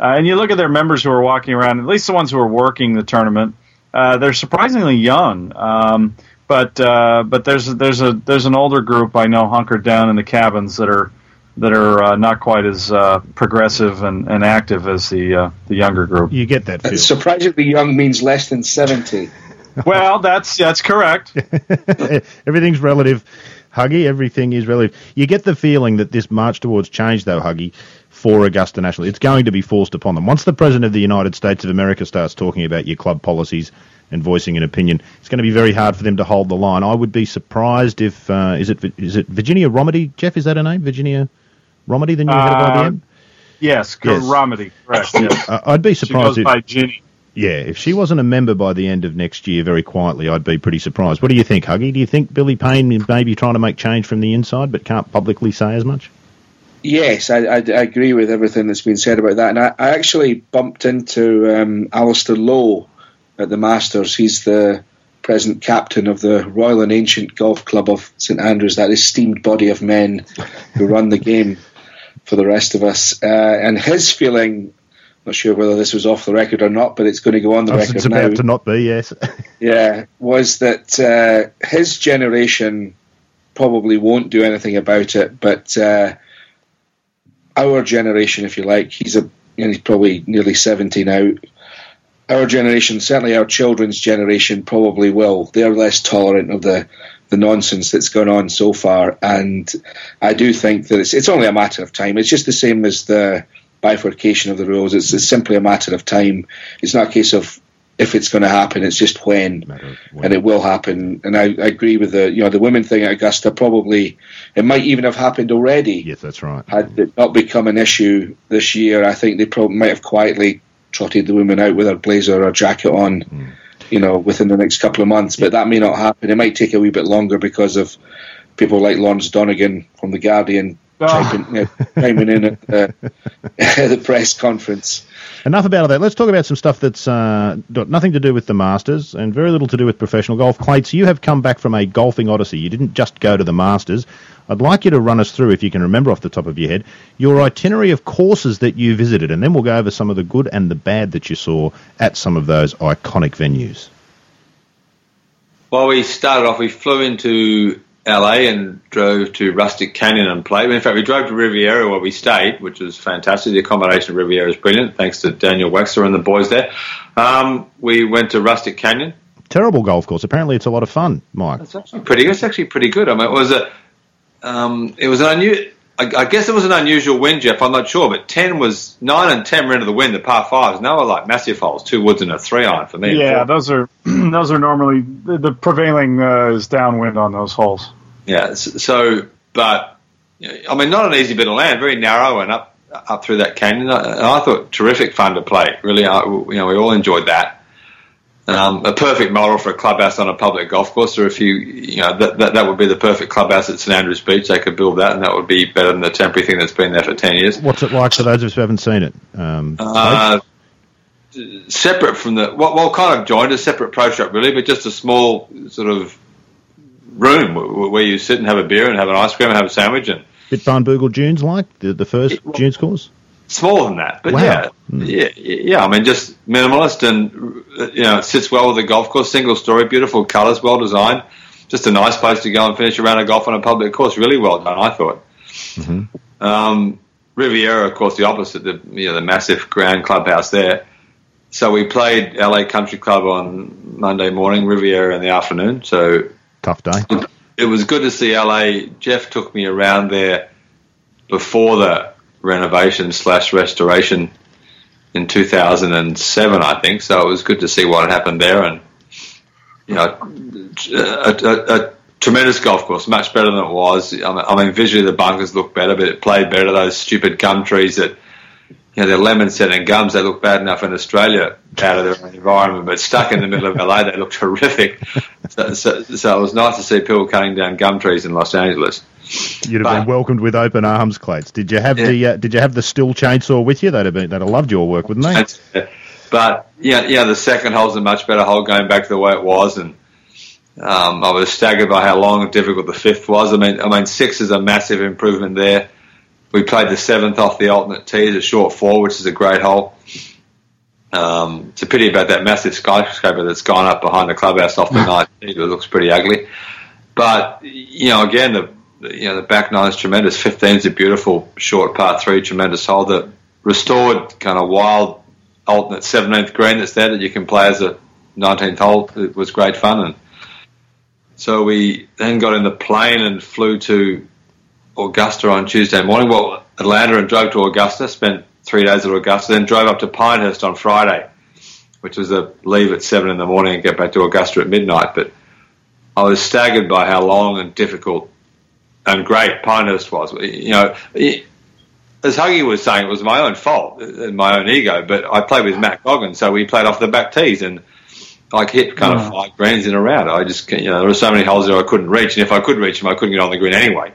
uh, and you look at their members who are walking around, at least the ones who are working the tournament, uh, they're surprisingly young. Um, but uh, but there's there's a there's an older group I know hunkered down in the cabins that are that are uh, not quite as uh, progressive and, and active as the uh, the younger group. You get that. Feel. Surprisingly young means less than seventy. *laughs* well, that's that's correct. *laughs* Everything's relative. Huggy, everything is relative. You get the feeling that this march towards change, though, Huggy, for Augusta National. It's going to be forced upon them. Once the President of the United States of America starts talking about your club policies and voicing an opinion, it's going to be very hard for them to hold the line. I would be surprised if uh, is it is it Virginia Rometty? Jeff, is that her name? Virginia Rometty, the new uh, head of IBM. Uh, yes, yes. Rometty, correct. Yes. *coughs* Uh, I'd be surprised if by Ginny. Yeah, if she wasn't a member by the end of next year, very quietly, I'd be pretty surprised. What do you think, Huggy? Do you think Billy Payne may be trying to make change from the inside, but can't publicly say as much? Yes, I, I, I, agree with everything that's been said about that. And I, I actually bumped into um, Alistair Low at the Masters. He's the present captain of the Royal and Ancient Golf Club of St Andrews, that esteemed body of men who run the game for the rest of us. Uh, and his feeling, not sure whether this was off the record or not, but it's going to go on the record it's now. about to not be, yes. *laughs* yeah, was that uh, his generation probably won't do anything about it, but uh, our generation, if you like, he's a you know, he's probably nearly seventy now. Our generation, certainly our children's generation, probably will. They're less tolerant of the the nonsense that's gone on so far, and I do think that it's it's only a matter of time. It's just the same as the bifurcation of the rules. It's, it's simply a matter of time. It's not a case of if it's going to happen. It's just when, when, and it will happen. And I, I, agree with the you know the women thing at Augusta. Probably it might even have happened already. Yes, that's right. Had it not become an issue this year, I think they probably might have quietly trotted the women out with her blazer or jacket on. Mm. You know, within the next couple of months, but that may not happen. It might take a wee bit longer because of people like Lawrence Donegan from the Guardian chiming, chiming in at *laughs* the, the press conference. Enough about that. Let's talk about some stuff that's uh, got nothing to do with the Masters and very little to do with professional golf. Clates, you have come back from a golfing odyssey. You didn't just go to the Masters. I'd like you to run us through, if you can remember off the top of your head, your itinerary of courses that you visited, and then we'll go over some of the good and the bad that you saw at some of those iconic venues. Well, we started off, we flew into LA and drove to Rustic Canyon and played. In fact, we drove to Riviera where we stayed, which was fantastic. The accommodation at Riviera is brilliant, thanks to Daniel Wexler and the boys there. Um, we went to Rustic Canyon. Terrible golf course. Apparently, it's a lot of fun, Mike. It's actually pretty. It's actually pretty good. I mean, it was a, um, it was an unusual. I, guess it was an unusual wind, Jeff. I'm not sure, but ten was nine and ten were into the wind, the par fives. And they were like massive holes, two woods and a three iron for me. Yeah, those are *clears throat* those are normally the, the prevailing uh, is downwind on those holes. Yeah. So, but I mean, not an easy bit of land, very narrow and up up through that canyon. And I thought terrific fun to play. Really, I, you know, we all enjoyed that. Um, a perfect model for a clubhouse on a public golf course, or if you, you know, that, that, that would be the perfect clubhouse at St Andrews Beach. They could build that, and that would be better than the temporary thing that's been there for ten years. What's it like for those of us who haven't seen it? Um, uh, separate from the well, well, kind of joined a separate pro shop, really, but just a small sort of room where you sit and have a beer and have an ice cream and have a sandwich and bit Barnbougle Dunes like the the first it, well, Dunes course. Smaller than that, but wow. yeah, mm. yeah, yeah. I mean, just minimalist and you know, it sits well with the golf course. Single story, beautiful colours, well designed. Just a nice place to go and finish a round of golf on a public course. Really well done, I thought. Mm-hmm. Um, Riviera, of course, the opposite. The you know the massive grand clubhouse there. So we played LA Country Club on Monday morning, Riviera in the afternoon. So tough day. it was good to see LA. Jeff took me around there before the renovation slash restoration in 2007, I think. So it was good to see what had happened there, and you know, a, a, a tremendous golf course, much better than it was. I mean, visually the bunkers look better, but it played better. Those stupid gum trees that you know, they're lemon scented gums. They look bad enough in Australia out of their environment, but stuck in the middle of LA, they look terrific. *laughs* So, so, so, it was nice to see people cutting down gum trees in Los Angeles. You'd have but, been welcomed with open arms, Clates. Did you have yeah. the uh, Did you have the Stihl chainsaw with you? They'd have been, they'd have loved your work, wouldn't they? But yeah, yeah, the second hole's a much better hole going back to the way it was, and um, I was staggered by how long and difficult the fifth was. I mean, I mean, six is a massive improvement there. We played the seventh off the alternate tee as a short four, which is a great hole. Um, it's a pity about that massive skyscraper that's gone up behind the clubhouse off the *laughs* ninth. It looks pretty ugly. But you know, again, the you know the back nine is tremendous. Fifteen is a beautiful short part three, tremendous hole. The restored kind of wild alternate seventeenth green that's there that you can play as a nineteenth hole. It was great fun and so we then got in the plane and flew to Augusta on Tuesday morning. Well, Atlanta and drove to Augusta, spent three days at Augusta, then drove up to Pinehurst on Friday, which was a leave at seven in the morning and get back to Augusta at midnight. But I was staggered by how long and difficult and great Pinehurst was. You know, as Huggy was saying, it was my own fault and my own ego, but I played with Matt Goggin, so we played off the back tees and I hit kind of mm. five greens in a round. I just, you know, there were so many holes there I couldn't reach, and if I could reach them, I couldn't get on the green anyway.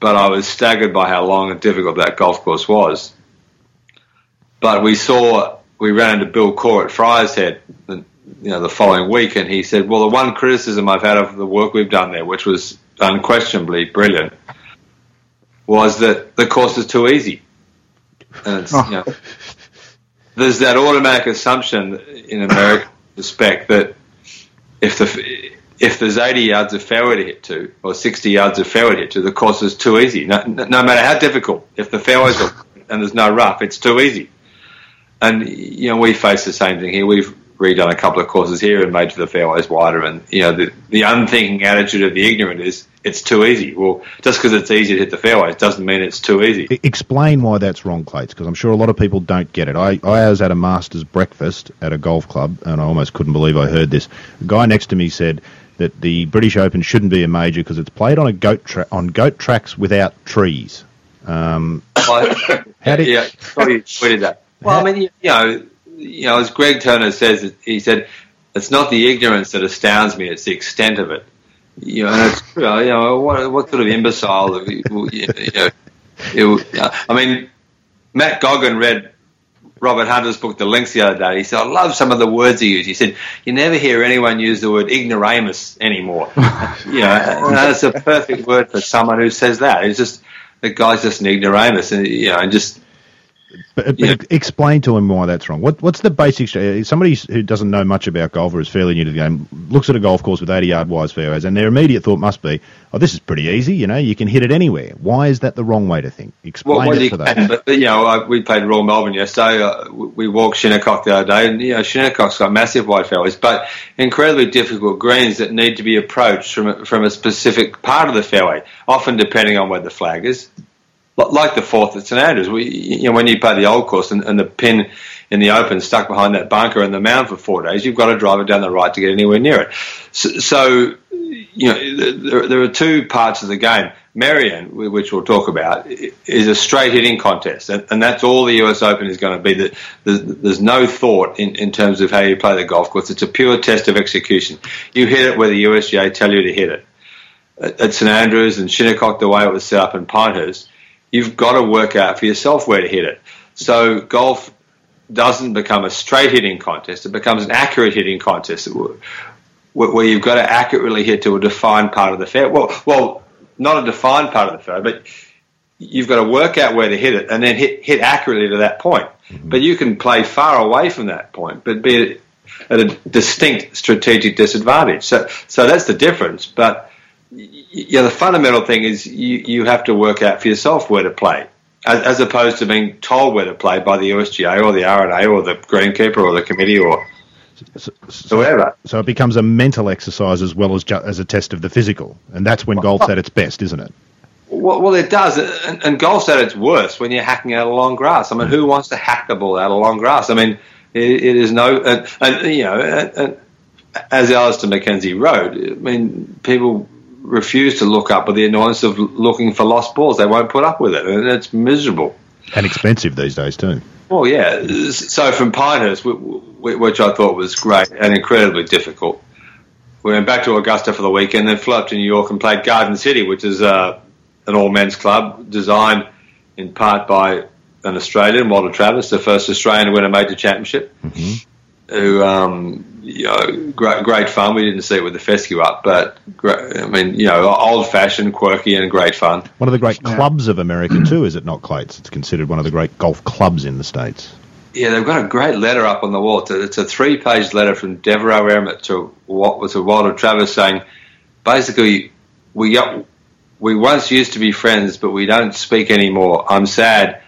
But I was staggered by how long and difficult that golf course was. But we saw, we ran into Bill Coore at Friars Head, you know, the following week, and he said, "Well, the one criticism I've had of the work we've done there, which was unquestionably brilliant, was that the course is too easy." And it's, oh. you know, there's that automatic assumption in America *laughs* respect that if the if there's 80 yards of fairway to hit to or 60 yards of fairway to hit to, the course is too easy. No, no matter how difficult, if the fairways are *laughs* and there's no rough, it's too easy. And you know we face the same thing here. We've redone a couple of courses here and made the fairways wider. And you know the the unthinking attitude of the ignorant is it's too easy. Well, just because it's easy to hit the fairways doesn't mean it's too easy. Explain why that's wrong, Clates, because I'm sure a lot of people don't get it. I, I was at a master's breakfast at a golf club, and I almost couldn't believe I heard this. A guy next to me said that the British Open shouldn't be a major because it's played on a goat tra- on goat tracks without trees. Um, how did yeah, sorry, tweeted that. Well, I mean, you know, you know, as Greg Turner says, he said, "It's not the ignorance that astounds me; it's the extent of it." you know, and it's, you know, what, what sort of imbecile, you know, it, I mean, Matt Goggin read Robert Hunter's book, The Links, the other day. He said, I love some of the words he used. He said, you never hear anyone use the word ignoramus anymore. *laughs* you know, that's a perfect word for someone who says that. It's just, the guy's just an ignoramus and, you know, and just, but, but yeah. explain to him why that's wrong. What, what's the basic? Somebody who doesn't know much about golf or is fairly new to the game looks at a golf course with 80 yard wise fairways, and their immediate thought must be, "Oh, this is pretty easy. You know, you can hit it anywhere." Why is that the wrong way to think? Explain well, well, it to them. But you know, we played Royal Melbourne yesterday. Uh, we walked Shinnecock the other day, and you know, Shinnecock's got massive wide fairways, but incredibly difficult greens that need to be approached from a, from a specific part of the fairway, often depending on where the flag is like the fourth at St Andrews. We, you know, when you play the old course and, and, the pin in the open stuck behind that bunker and the mound for four days, you've got to drive it down the right to get anywhere near it. So, so you know, there, there, are two parts of the game. Merion, which we'll talk about, is a straight hitting contest, and, and that's all the US Open is going to be. That there's, there's, no thought in, in terms of how you play the golf course. It's a pure test of execution. You hit it where the USGA tell you to hit it. At, at St Andrews and Shinnecock, the way it was set up in Pinehurst, you've got to work out for yourself where to hit it. So golf doesn't become a straight hitting contest; it becomes an accurate hitting contest where you've got to accurately hit to a defined part of the fair. Well, well, not a defined part of the fair, but you've got to work out where to hit it and then hit hit accurately to that point. Mm-hmm. But you can play far away from that point, but be at a distinct strategic disadvantage. So, so that's the difference. But yeah, the fundamental thing is you, you have to work out for yourself where to play, as, as opposed to being told where to play by the USGA or the R&A or the greenkeeper or the committee or. so, whoever. So it becomes a mental exercise as well as ju- as a test of the physical, and that's when golf's at its best, isn't it? Well, well it does, and, and, golf's at its worst when you're hacking out a long grass. I mean, who wants to hack the ball out of long grass? I mean, it, it is no, and, and you know, and, as Alister MacKenzie wrote, I mean, people refuse to look up with the annoyance of looking for lost balls. They won't put up with it, and it's miserable. And expensive these days too. Well, yeah. So from Pinehurst, which I thought was great and incredibly difficult, we went back to Augusta for the weekend, then flew up to New York and played Garden City, which is uh, an all men's club designed in part by an Australian, Walter Travis, the first Australian to win a major championship. Mm-hmm. Who, um, you know, great, great fun. We didn't see it with the fescue up, but great, I mean, you know, old fashioned, quirky, and great fun. One of the great clubs of America too, is it not, Clates? It's considered one of the great golf clubs in the states. Yeah, they've got a great letter up on the wall. It's a, it's a three-page letter from Devereux Emmet to what was a Walter Travis saying, basically, we got, we once used to be friends, but we don't speak anymore. I'm sad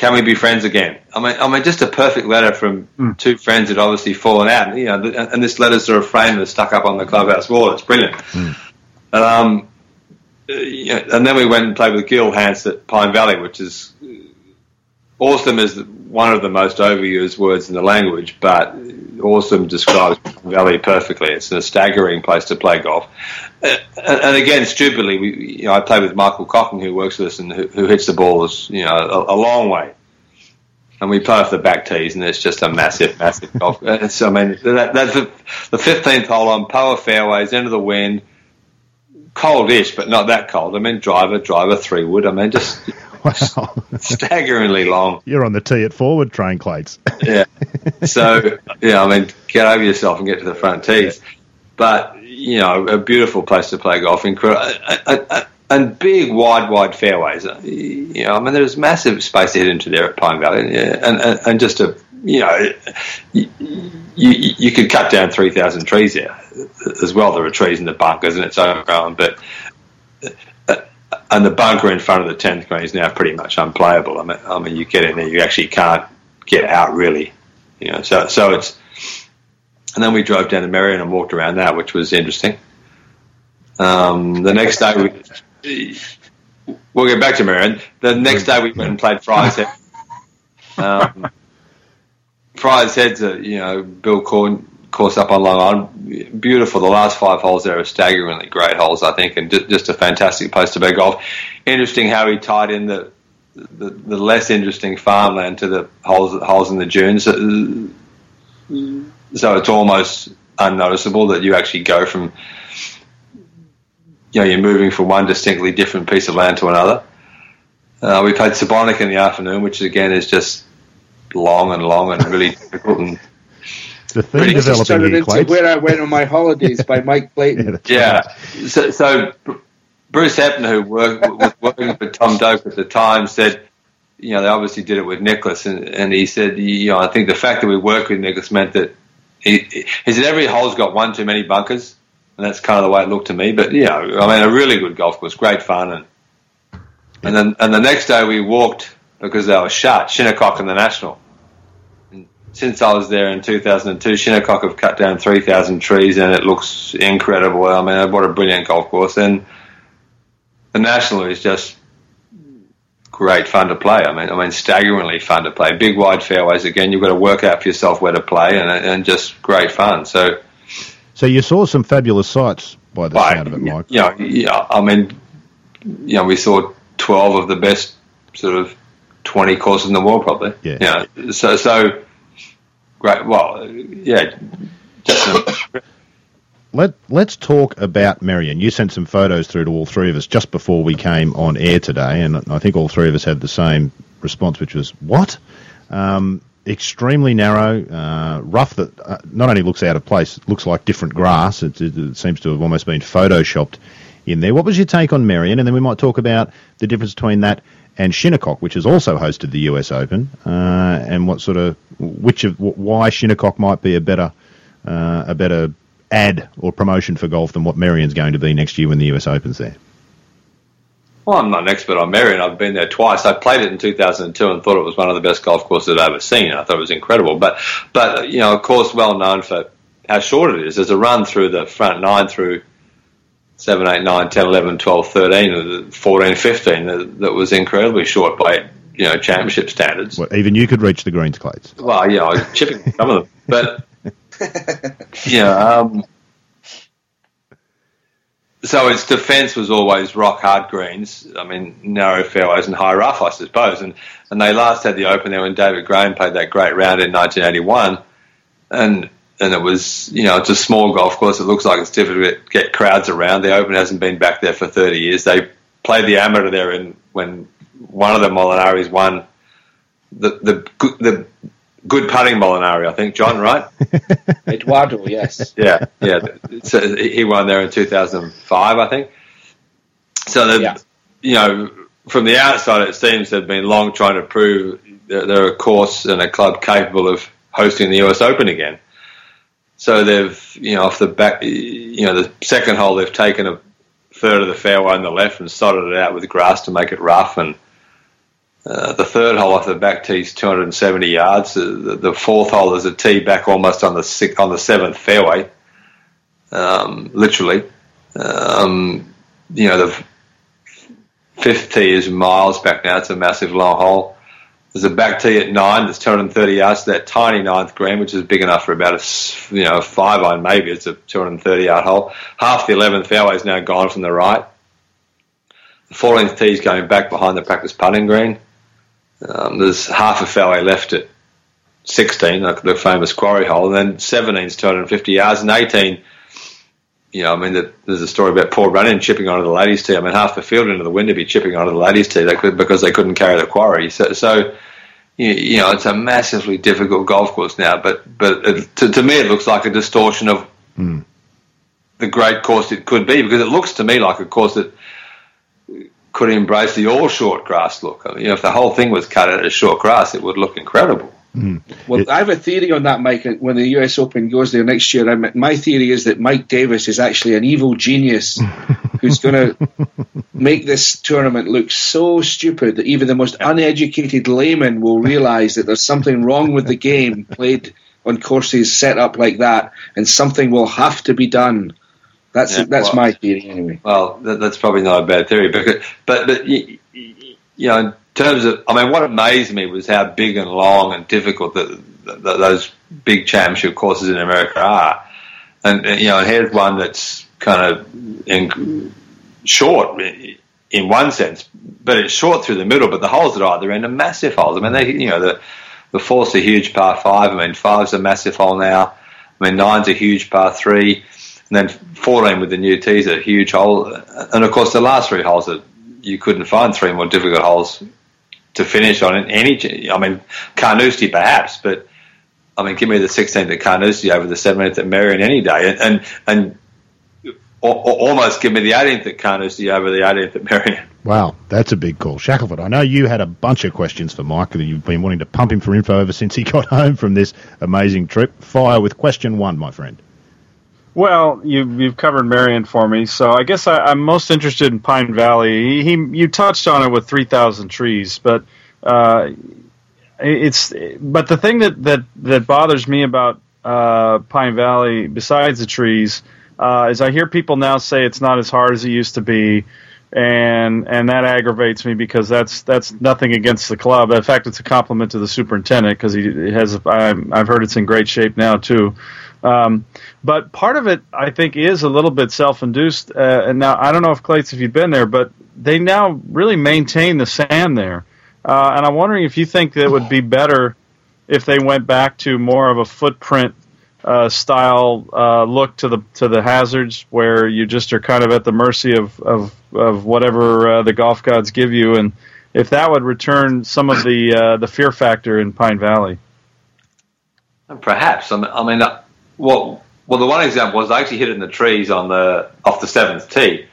can we be friends again? I mean, I mean, just a perfect letter from mm. two friends that obviously fallen out. You know, and this letter's sort of framed and stuck up on the clubhouse wall. It's brilliant. Mm. Um, you know, and then we went and played with Gil Hanse at Pine Valley, which is awesome is one of the most overused words in the language, but awesome describes Pine Valley perfectly. It's a staggering place to play golf. And again, stupidly, we, you know, I play with Michael Cocking, who works with us and who, who hits the balls, you know, a, a, long way. And we play off the back tees, and it's just a massive, massive golf. *laughs* So I mean, that, that's the fifteenth hole on power fairways, into the wind, coldish, but not that cold. I mean, driver, driver, three wood. I mean, just *laughs* wow. staggeringly long. You're on the tee at forward train Clates. yeah. *laughs* So yeah, I mean, get over yourself and get to the front tees. Yeah. But you know, a beautiful place to play golf. Incredible. And big, wide, wide fairways. Uh, you know, I mean, there's massive space to hit into there at Pine Valley, and and, and just a you know, you, you, you could cut down 3,000 trees there as well. There are trees in the bunkers and it's overgrown, um, but uh, uh, and the bunker in front of the 10th green is now pretty much unplayable. I mean, I mean, you get in there, you actually can't get out really, you know, so, so it's, and then we drove down to Merion and walked around that, which was interesting. Um, the next day, we, we'll get back to Merion. The next day, we went and played Friars Head. Um, Friars Head's a, you know, Bill Coore course up on Long Island. Beautiful. The last five holes there are staggeringly great holes, I think, and just a fantastic place to play golf. Interesting how he tied in the the, the less interesting farmland to the holes holes in the dunes it's almost unnoticeable that you actually go from you know you're moving from one distinctly different piece of land to another. Uh, we played Sebonack in the afternoon, which again is just long and long and really *laughs* difficult and the thing developing here, into where I went on my holidays *laughs* by Mike Clayton. yeah, yeah. So, so, Bruce Hepner, who worked, was working for Tom Doak at the time, said, you know, they obviously did it with Nicklaus, and, and he said, you know, I think the fact that we worked with Nicklaus meant that he, he said every hole's got one too many bunkers, and that's kind of the way it looked to me. But yeah, I mean, a really good golf course, great fun, and and then and the next day we walked because they were shut, Shinnecock and the National. And since I was there in 2002, Shinnecock have cut down 3,000 trees, and it looks incredible. I mean, what a brilliant golf course, and the National is just great fun to play. I mean, I mean, staggeringly fun to play. Big wide fairways. Again, you've got to work out for yourself where to play, and and just great fun. So, so you saw some fabulous sights by the by, sound of it, Mike. Yeah, you know, yeah. I mean, you know, we saw twelve of the best sort of twenty courses in the world, probably. Yeah. You know, so so great. Well, yeah. Just let let's talk about Merion. You sent some photos through to all three of us just before we came on air today, and I think all three of us had the same response, which was what? Um, extremely narrow, uh, rough. That uh, not only looks out of place, looks like different grass. It, it, it, seems to have almost been photoshopped in there. What was your take on Merion? And then we might talk about the difference between that and Shinnecock, which has also hosted the U.S. Open, uh, and what sort of which of why Shinnecock might be a better uh, a better ad or promotion for golf than what Merion's going to be next year when the US Open's there? well, I'm not an expert on Merion. I've been there twice. I played it in 2002 and thought it was one of the best golf courses I'd ever seen. I thought it was incredible. But, but you know, of course, well known for how short it is. There's a run through the front nine through 7, 8, 9, 10, 11, 12, 13, uh, 14, 15 that, that was incredibly short by, you know, championship standards. Well, even you could reach the greens, Clates. Well, you know, I was chipping some of them. But, yeah, um, so its defence was always rock hard greens. I mean, narrow fairways and high rough, I suppose. And and they last had the Open there when David Graham played that great round in 1981, and and it was you know it's a small golf course. It looks like it's difficult to get crowds around. The Open hasn't been back there for 30 years. They played the amateur there, and when one of the Molinaris won the the the good putting Molinari, I think, John, right? *laughs* Edoardo, yes. yeah, yeah. So he won there in 2005, I think. So, the, yeah. you know, from the outside, it seems they've been long trying to prove they're, they're a course and a club capable of hosting the US Open again. So they've, you know, off the back, you know, the second hole, they've taken a third of the fairway on the left and sodded it out with grass to make it rough and – uh, the third hole off the back tee is 270 yards. Uh, the, the, fourth hole is a tee back almost on the sixth, on the seventh fairway, um, literally. Um, you know, the fifth tee is miles back now. It's a massive long hole. There's a back tee at nine that's 230 yards that tiny ninth green, which is big enough for about a you know five iron maybe. It's a 230 yard hole. Half the 11th fairway is now gone from the right. The 14th tee is going back behind the practice putting green. Um, there's half a fairway left at 16, like the famous quarry hole, and then 17 is 250 yards, and 18, you know, I mean, the, there's a story about Paul Runyon chipping onto the ladies' tee. I mean, half the field into the wind to be chipping onto the ladies' tee they could, because they couldn't carry the quarry. So, so you, you know, it's a massively difficult golf course now. But but it, to, to me, it looks like a distortion of mm. the great course it could be because it looks to me like a course that could embrace the all short grass look. I mean, you know, if the whole thing was cut out as short grass, it would look incredible. Mm. Well, it, I have a theory on that, Mike. When the US Open goes there next year, my theory is that Mike Davis is actually an evil genius *laughs* who's going to make this tournament look so stupid that even the most uneducated layman will realize that there's something wrong with the game played on courses set up like that, and something will have to be done that's yeah, that's well, my theory anyway. Well, that, that's probably not a bad theory, because but but you, you know, in terms of, I mean, what amazed me was how big and long and difficult that those big championship courses in America are, and, and you know, here's one that's kind of in, short in one sense, but it's short through the middle. But the holes at either end are massive holes. I mean, they you know the the fourth's a huge par five. I mean, five's a massive hole now. I mean, nine's a huge par three. And then 14 with the new teaser, huge hole. And of course, the last three holes, that you couldn't find three more difficult holes to finish on in any. I mean, Carnoustie perhaps, but I mean, give me the 16th at Carnoustie over the 17th at Merion any day, and and, and almost give me the 18th at Carnoustie over the 18th at Merion. Wow, that's a big call. Shackelford, I know you had a bunch of questions for Mike that you've been wanting to pump him for info ever since he got *laughs* home from this amazing trip. Fire with question one, my friend. Well, you, you've covered Merion for me, so I guess I, am most interested in Pine Valley. He, you touched on it with 3,000 trees, but uh, it's but the thing that, that, that bothers me about uh, Pine Valley, besides the trees, uh, is I hear people now say it's not as hard as it used to be, and and that aggravates me because that's that's nothing against the club. In fact, it's a compliment to the superintendent because he has. I've heard it's in great shape now too. Um, but part of it, I think, is a little bit self-induced. Uh, and now I don't know if Clates, if you've been there, but they now really maintain the sand there. Uh, and I'm wondering if you think that it would be *laughs* better if they went back to more of a footprint uh, style uh, look to the to the hazards, where you just are kind of at the mercy of of, of whatever uh, the golf gods give you, and if that would return some of the uh, the fear factor in Pine Valley. Perhaps I mean, I mean well, well, the one example was I actually hit it in the trees on the off the seventh tee,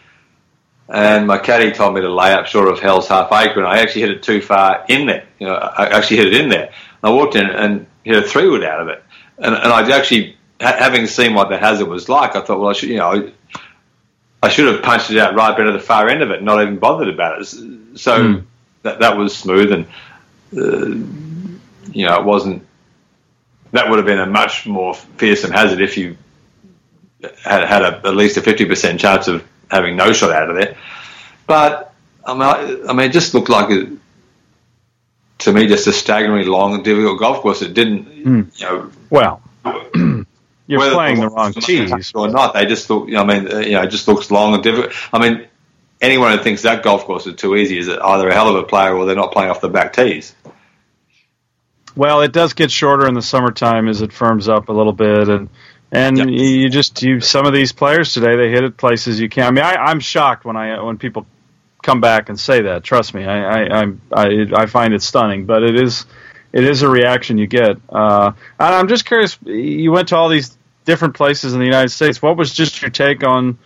and my caddy told me to lay up short of Hell's Half Acre, and I actually hit it too far in there. You know, I actually hit it in there. I walked in and hit a three wood out of it, and, and I actually, having seen what the hazard was like, I thought, well, I should, you know, I should have punched it out right better at the far end of it, not even bothered about it. So mm. that that was smooth, and uh, you know, it wasn't. That would have been a much more fearsome hazard if you had had a, at least a fifty percent chance of having no shot out of there. But I mean, I, mean, it just looked like it, to me just a staggeringly long and difficult golf course. It didn't, mm. you know. Well, *clears throat* you're playing the wrong tees or not. They just look. I mean, you know, it just looks long and difficult. I mean, anyone who thinks that golf course is too easy is either a hell of a player or they're not playing off the back tees. Well, it does get shorter in the summertime as it firms up a little bit, and and yep. you just you some of these players today they hit it places you can't. I mean, I, I'm shocked when I when people come back and say that. Trust me, I I I, I find it stunning, but it is it is a reaction you get. Uh, and I'm just curious. You went to all these different places in the United States. What was just your take on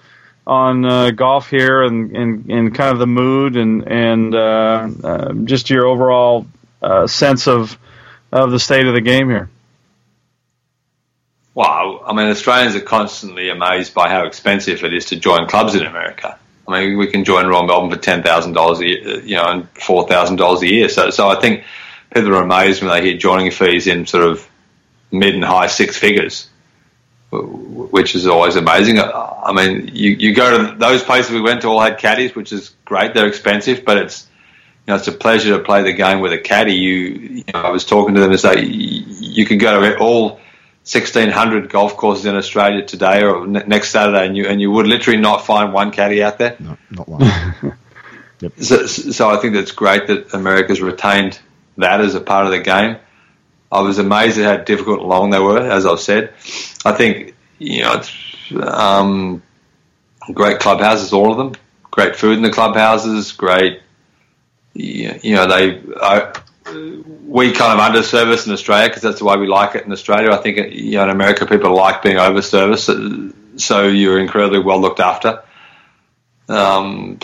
on uh, golf here and, and, and kind of the mood and and uh, uh, just your overall uh, sense of of the state of the game here? Well, I mean, Australians are constantly amazed by how expensive it is to join clubs in America. I mean, we can join Royal Melbourne for ten thousand dollars a year, uh, you know, and four thousand dollars a year. So, so I think people are amazed when they hear joining fees in sort of mid and high six figures, which is always amazing. Uh, I mean, you, you go to those places we went to all had caddies, which is great. They're expensive, but it's you know it's a pleasure to play the game with a caddy. You, you know, I was talking to them and say you can go to all 1600 golf courses in Australia today or next Saturday, and you and you would literally not find one caddy out there. No, not one. *laughs* yep. so, so I think that's great that America's retained that as a part of the game. I was amazed at how difficult and long they were, as I've said. I think you know it's um, great clubhouses, all of them. Great food in the clubhouses. Great, you know they. We kind of underservice in Australia because that's the way we like it in Australia. I think you know in America people like being overserviced, so you're incredibly well looked after. Um,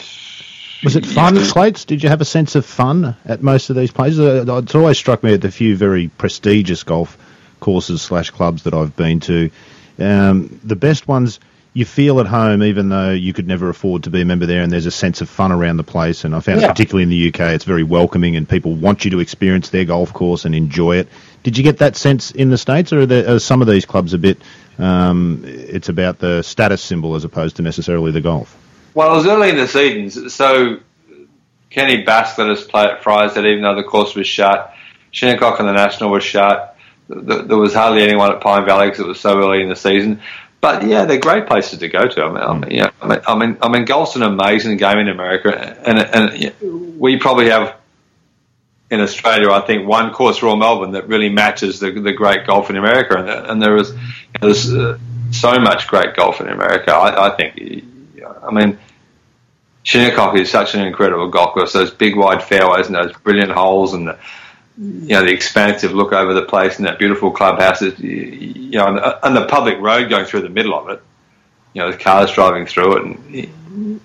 was it fun, yeah. Did you have a sense of fun at most of these places? Uh, it's always struck me at the few very prestigious golf courses slash clubs that I've been to. Um, the best ones you feel at home, even though you could never afford to be a member there, and there's a sense of fun around the place. And I found, yeah. particularly in the UK, it's very welcoming, and people want you to experience their golf course and enjoy it. Did you get that sense in the states, or are, there, are some of these clubs a bit? Um, it's about the status symbol as opposed to necessarily the golf. Well, it was early in the season, so Kenny Bakst let us play at Fry's, even though the course was shut. Shinnecock and the National was shut. There was hardly anyone at Pine Valley because it was so early in the season. But yeah, they're great places to go to. I mean, I mean, yeah, I mean, I mean, I mean, golf's an amazing game in America, and and we probably have in Australia, I think, one course Royal Melbourne that really matches the the great golf in America, and, and there is there's uh, so much great golf in America. I, I think, I mean. Shinnecock is such an incredible golf course. Those big wide fairways and those brilliant holes and the you know the expansive look over the place and that beautiful clubhouse, you know, and the, and the public road going through the middle of it. You know, the cars driving through it, and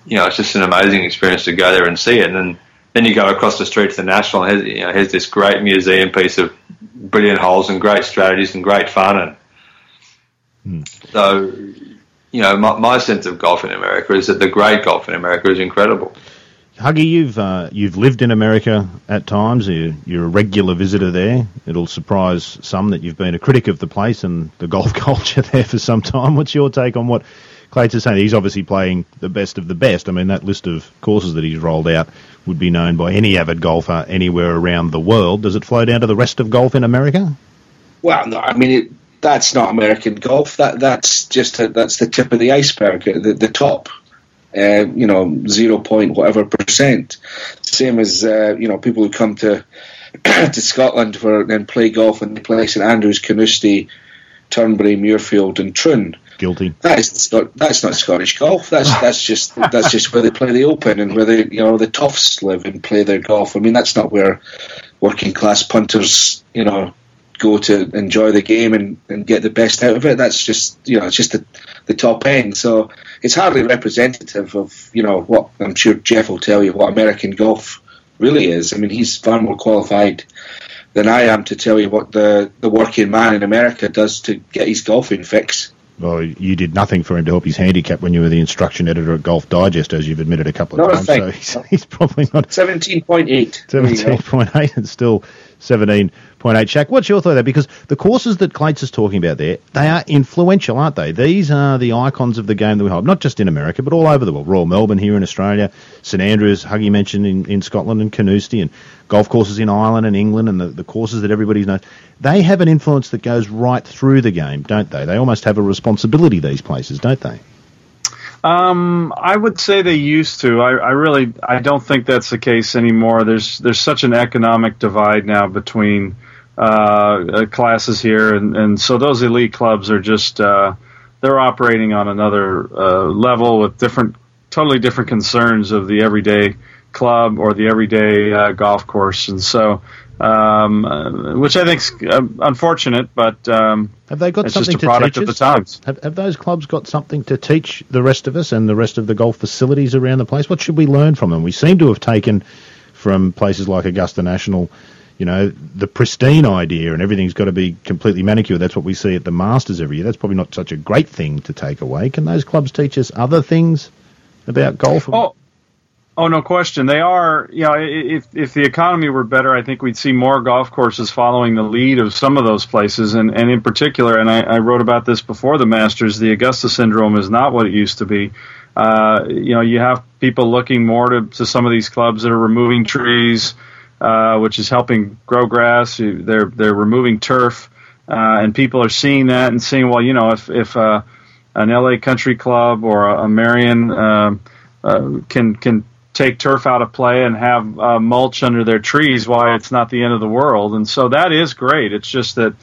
you know, it's just an amazing experience to go there and see it. And then, then you go across the street to the National, and here's, you know, here's this great museum piece of brilliant holes and great strategies and great fun. And hmm. so, you know, my, my sense of golf in America is that the great golf in America is incredible. Huggy, you've uh, you've lived in America at times. You're, you're, a regular visitor there. It'll surprise some that you've been a critic of the place and the *laughs* golf culture there for some time. What's your take on what Clayton is saying? He's obviously playing the best of the best. I mean, that list of courses that he's rolled out would be known by any avid golfer anywhere around the world. Does it flow down to the rest of golf in America? Well, no. I mean, it, that's not American golf. That that's just a, that's the tip of the iceberg, the, the top uh, you know, zero point whatever percent. Same as uh, you know people who come to *clears throat* to Scotland for and play golf and they play St Andrews, Carnoustie, Turnberry, Muirfield, and Troon. Guilty. That is not that's not Scottish golf. That's that's just that's just where they play the Open and where they you know the toughs live and play their golf. I mean that's not where working class punters you know go to enjoy the game and, and get the best out of it. That's just you know it's just the, the top end. So it's hardly representative of you know what I'm sure Jeff will tell you what American golf really is. I mean he's far more qualified than I am to tell you what the, the working man in America does to get his golfing fix. Well, you did nothing for him to help his handicap when you were the instruction editor at Golf Digest, as you've admitted a couple of Not a times. thing. So he's, *laughs* he's probably not Seventeen point eight. Seventeen point eight and still seventeen point eight. Shaq, what's your thought there? Because the courses that Clates is talking about there, they are influential, aren't they? These are the icons of the game that we hold, not just in America, but all over the world. Royal Melbourne here in Australia, St Andrews, Huggy mentioned in, in Scotland, and Carnoustie, and golf courses in Ireland and England, and the, the courses that everybody knows. They have an influence that goes right through the game, don't they? They almost have a responsibility, these places, don't they? Um, I would say they used to. I, I really, I don't think that's the case anymore. There's there's such an economic divide now between uh, uh, classes here, and, and so those elite clubs are just uh, they're operating on another uh, level with different, totally different concerns of the everyday club or the everyday uh, golf course, and so um, uh, which I think's uh, unfortunate, but um, Have they got it's something just a to teach of the us? times. Have, have those clubs got something to teach the rest of us and the rest of the golf facilities around the place? What should we learn from them? We seem to have taken from places like Augusta National, you know, the pristine idea and everything's got to be completely manicured. That's what we see at the Masters every year. That's probably not such a great thing to take away. Can those clubs teach us other things about golf? Oh, oh, no question. They are. You know, if if the economy were better, I think we'd see more golf courses following the lead of some of those places, and and in particular, and I, I wrote about this before the Masters. The Augusta syndrome is not what it used to be. Uh, you know, you have people looking more to, to some of these clubs that are removing trees, uh, which is helping grow grass. They're they're removing turf, uh, and people are seeing that and seeing, well, you know, if if uh, an LA Country Club or a, a Merion um, uh, can can take turf out of play and have uh, mulch under their trees, why it's not the end of the world. And so that is great. It's just that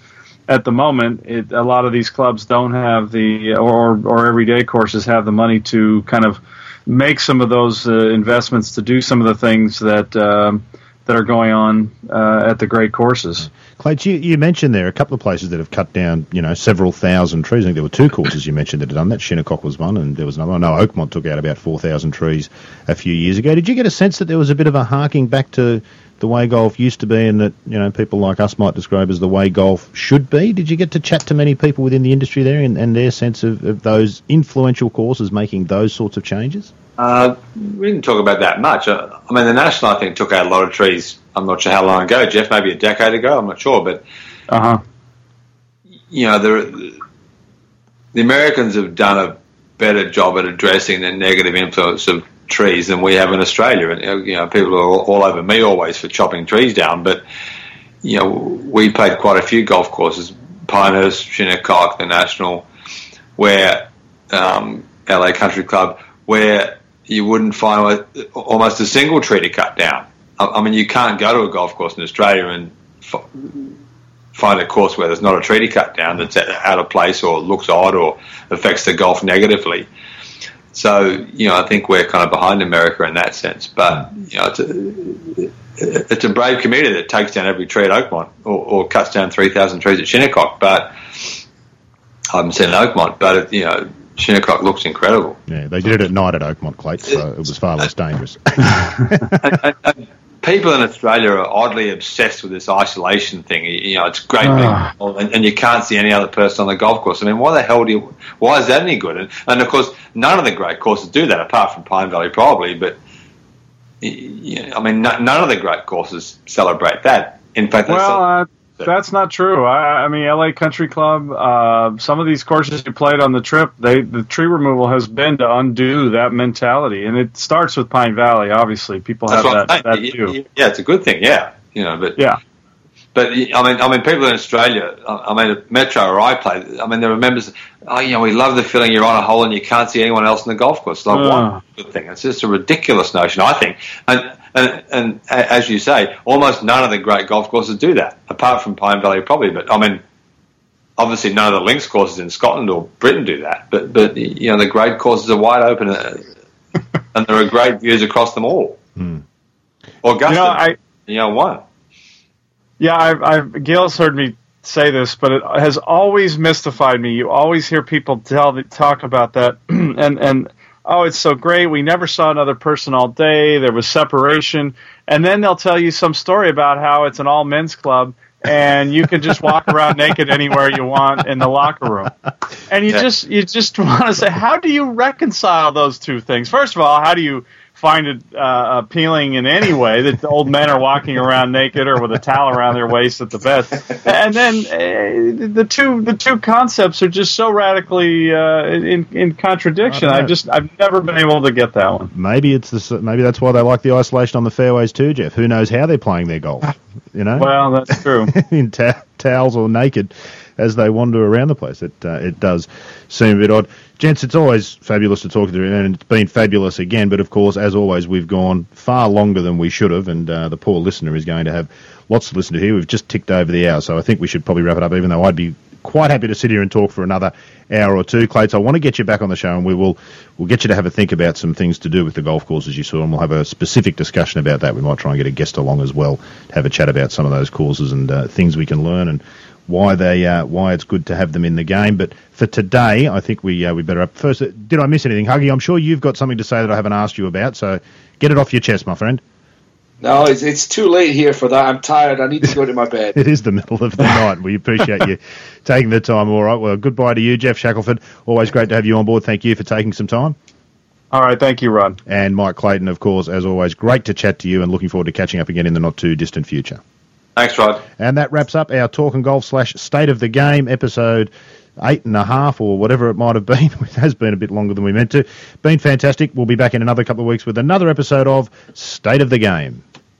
at the moment, it, a lot of these clubs don't have the or or everyday courses have the money to kind of make some of those uh, investments to do some of the things that um, that are going on uh, at the great courses. Clates, you, you mentioned there a couple of places that have cut down, you know, several thousand trees. I think there were two courses you mentioned that had done that. Shinnecock was one, and there was another. I know Oakmont took out about 4,000 trees a few years ago. Did you get a sense that there was a bit of a harking back to the way golf used to be and that, you know, people like us might describe as the way golf should be? Did you get to chat to many people within the industry there and, and their sense of, of those influential courses making those sorts of changes? Uh, we didn't talk about that much. Uh, I mean, the National, I think, took out a lot of trees. I'm not sure how long ago, Jeff, maybe a decade ago. I'm not sure, but Uh huh. you know, the the Americans have done a better job at addressing the negative influence of trees than we have in Australia. And uh, you know, people are all, all over me always for chopping trees down, but you know, we played quite a few golf courses, Pinehurst, Shinnecock, the National, where um, LA Country Club, where you wouldn't find almost a single tree to cut down. I, I mean, you can't go to a golf course in Australia and f- find a course where there's not a tree cut down that's out of place or looks odd or affects the golf negatively. So, you know, I think we're kind of behind America in that sense. But, you know, it's a, it's a brave community that takes down every tree at Oakmont or, or cuts down 3,000 trees at Shinnecock. But I haven't seen Oakmont, but, it, you know, Shinnecock looks incredible. Yeah, they did it at night at Oakmont, Clates, so it was far less dangerous. *laughs* and, and people in Australia are oddly obsessed with this isolation thing. You know, it's great, Ah. and, and you can't see any other person on the golf course. I mean, why the hell do you? Why is that any good? And, and of course, none of the great courses do that, apart from Pine Valley, probably. But you know, I mean, no, none of the great courses celebrate that. In fact, Well, uh, that's not true. I, I mean, LA Country Club. Uh, some of these courses you played on the trip, they the tree removal has been to undo that mentality, and it starts with Pine Valley. Obviously, people have that's that, that saying. too. Y- y- Yeah, it's a good thing. Yeah, you know, but Yeah. But I mean, I mean, people in Australia. I I mean, Metro or I play. I mean, there are members. Oh, you know, we love the feeling you're on a hole and you can't see anyone else in the golf course. It's like Ah. one good thing. It's just a ridiculous notion, I think. And and and as you say, almost none of the great golf courses do that, apart from Pine Valley, probably. But I mean, obviously, none of the links courses in Scotland or Britain do that. But but you know, the great courses are wide open, uh, *laughs* and there are great views across them all. Augusta, You know, I you know, one. Yeah, I've, I've Gail's heard me say this, but it has always mystified me. You always hear people tell talk about that, *clears throat* and and oh, it's so great. We never saw another person all day. There was separation, and then they'll tell you some story about how it's an all men's club, and you can just walk *laughs* around naked anywhere you want in the locker room. And you Yeah. just you just *laughs* want to say, how do you reconcile those two things? First of all, how do you find it uh, appealing in any way that the old men are walking around naked or with a towel around their waist at the best? And then uh, the two the two concepts are just so radically uh, in in contradiction. I don't know. I've just I've never been able to get that one. Maybe it's the, maybe that's why they like the isolation on the fairways too, Jeff. Who knows how they're playing their golf? You know, Well, that's true. *laughs* in towels or naked as they wander around the place. It uh, it does seem a bit odd. Gents, it's always fabulous to talk to you, and it's been fabulous again. But of course, as always, we've gone far longer than we should have, and uh, the poor listener is going to have lots to listen to here. We've just ticked over the hour, so I think we should probably wrap it up. Even though I'd be quite happy to sit here and talk for another hour or two, Clates. I want to get you back on the show, and we will we'll get you to have a think about some things to do with the golf courses you saw, and we'll have a specific discussion about that. We might try and get a guest along as well to have a chat about some of those courses and uh, things we can learn and why they uh, why it's good to have them in the game. But for today, I think we uh, we better up first. uh, Did I miss anything, Huggy? I'm sure you've got something to say that I haven't asked you about, so get it off your chest, my friend. No, it's, it's too late here for that. I'm tired. I need to go to my bed. *laughs* It is the middle of the *laughs* night. We appreciate you taking the time. All right. Well, goodbye to you, Geoff Shackelford. Always great to have you on board. Thank you for taking some time. All right, thank you, Ron. And Mike Clayton, of course, as always, great to chat to you and looking forward to catching up again in the not too distant future. Thanks, Rod. And that wraps up our talk and golf slash state of the game episode eight and a half or whatever it might have been. *laughs* It has been a bit longer than we meant to. Been fantastic. We'll be back in another couple of weeks with another episode of State of the Game.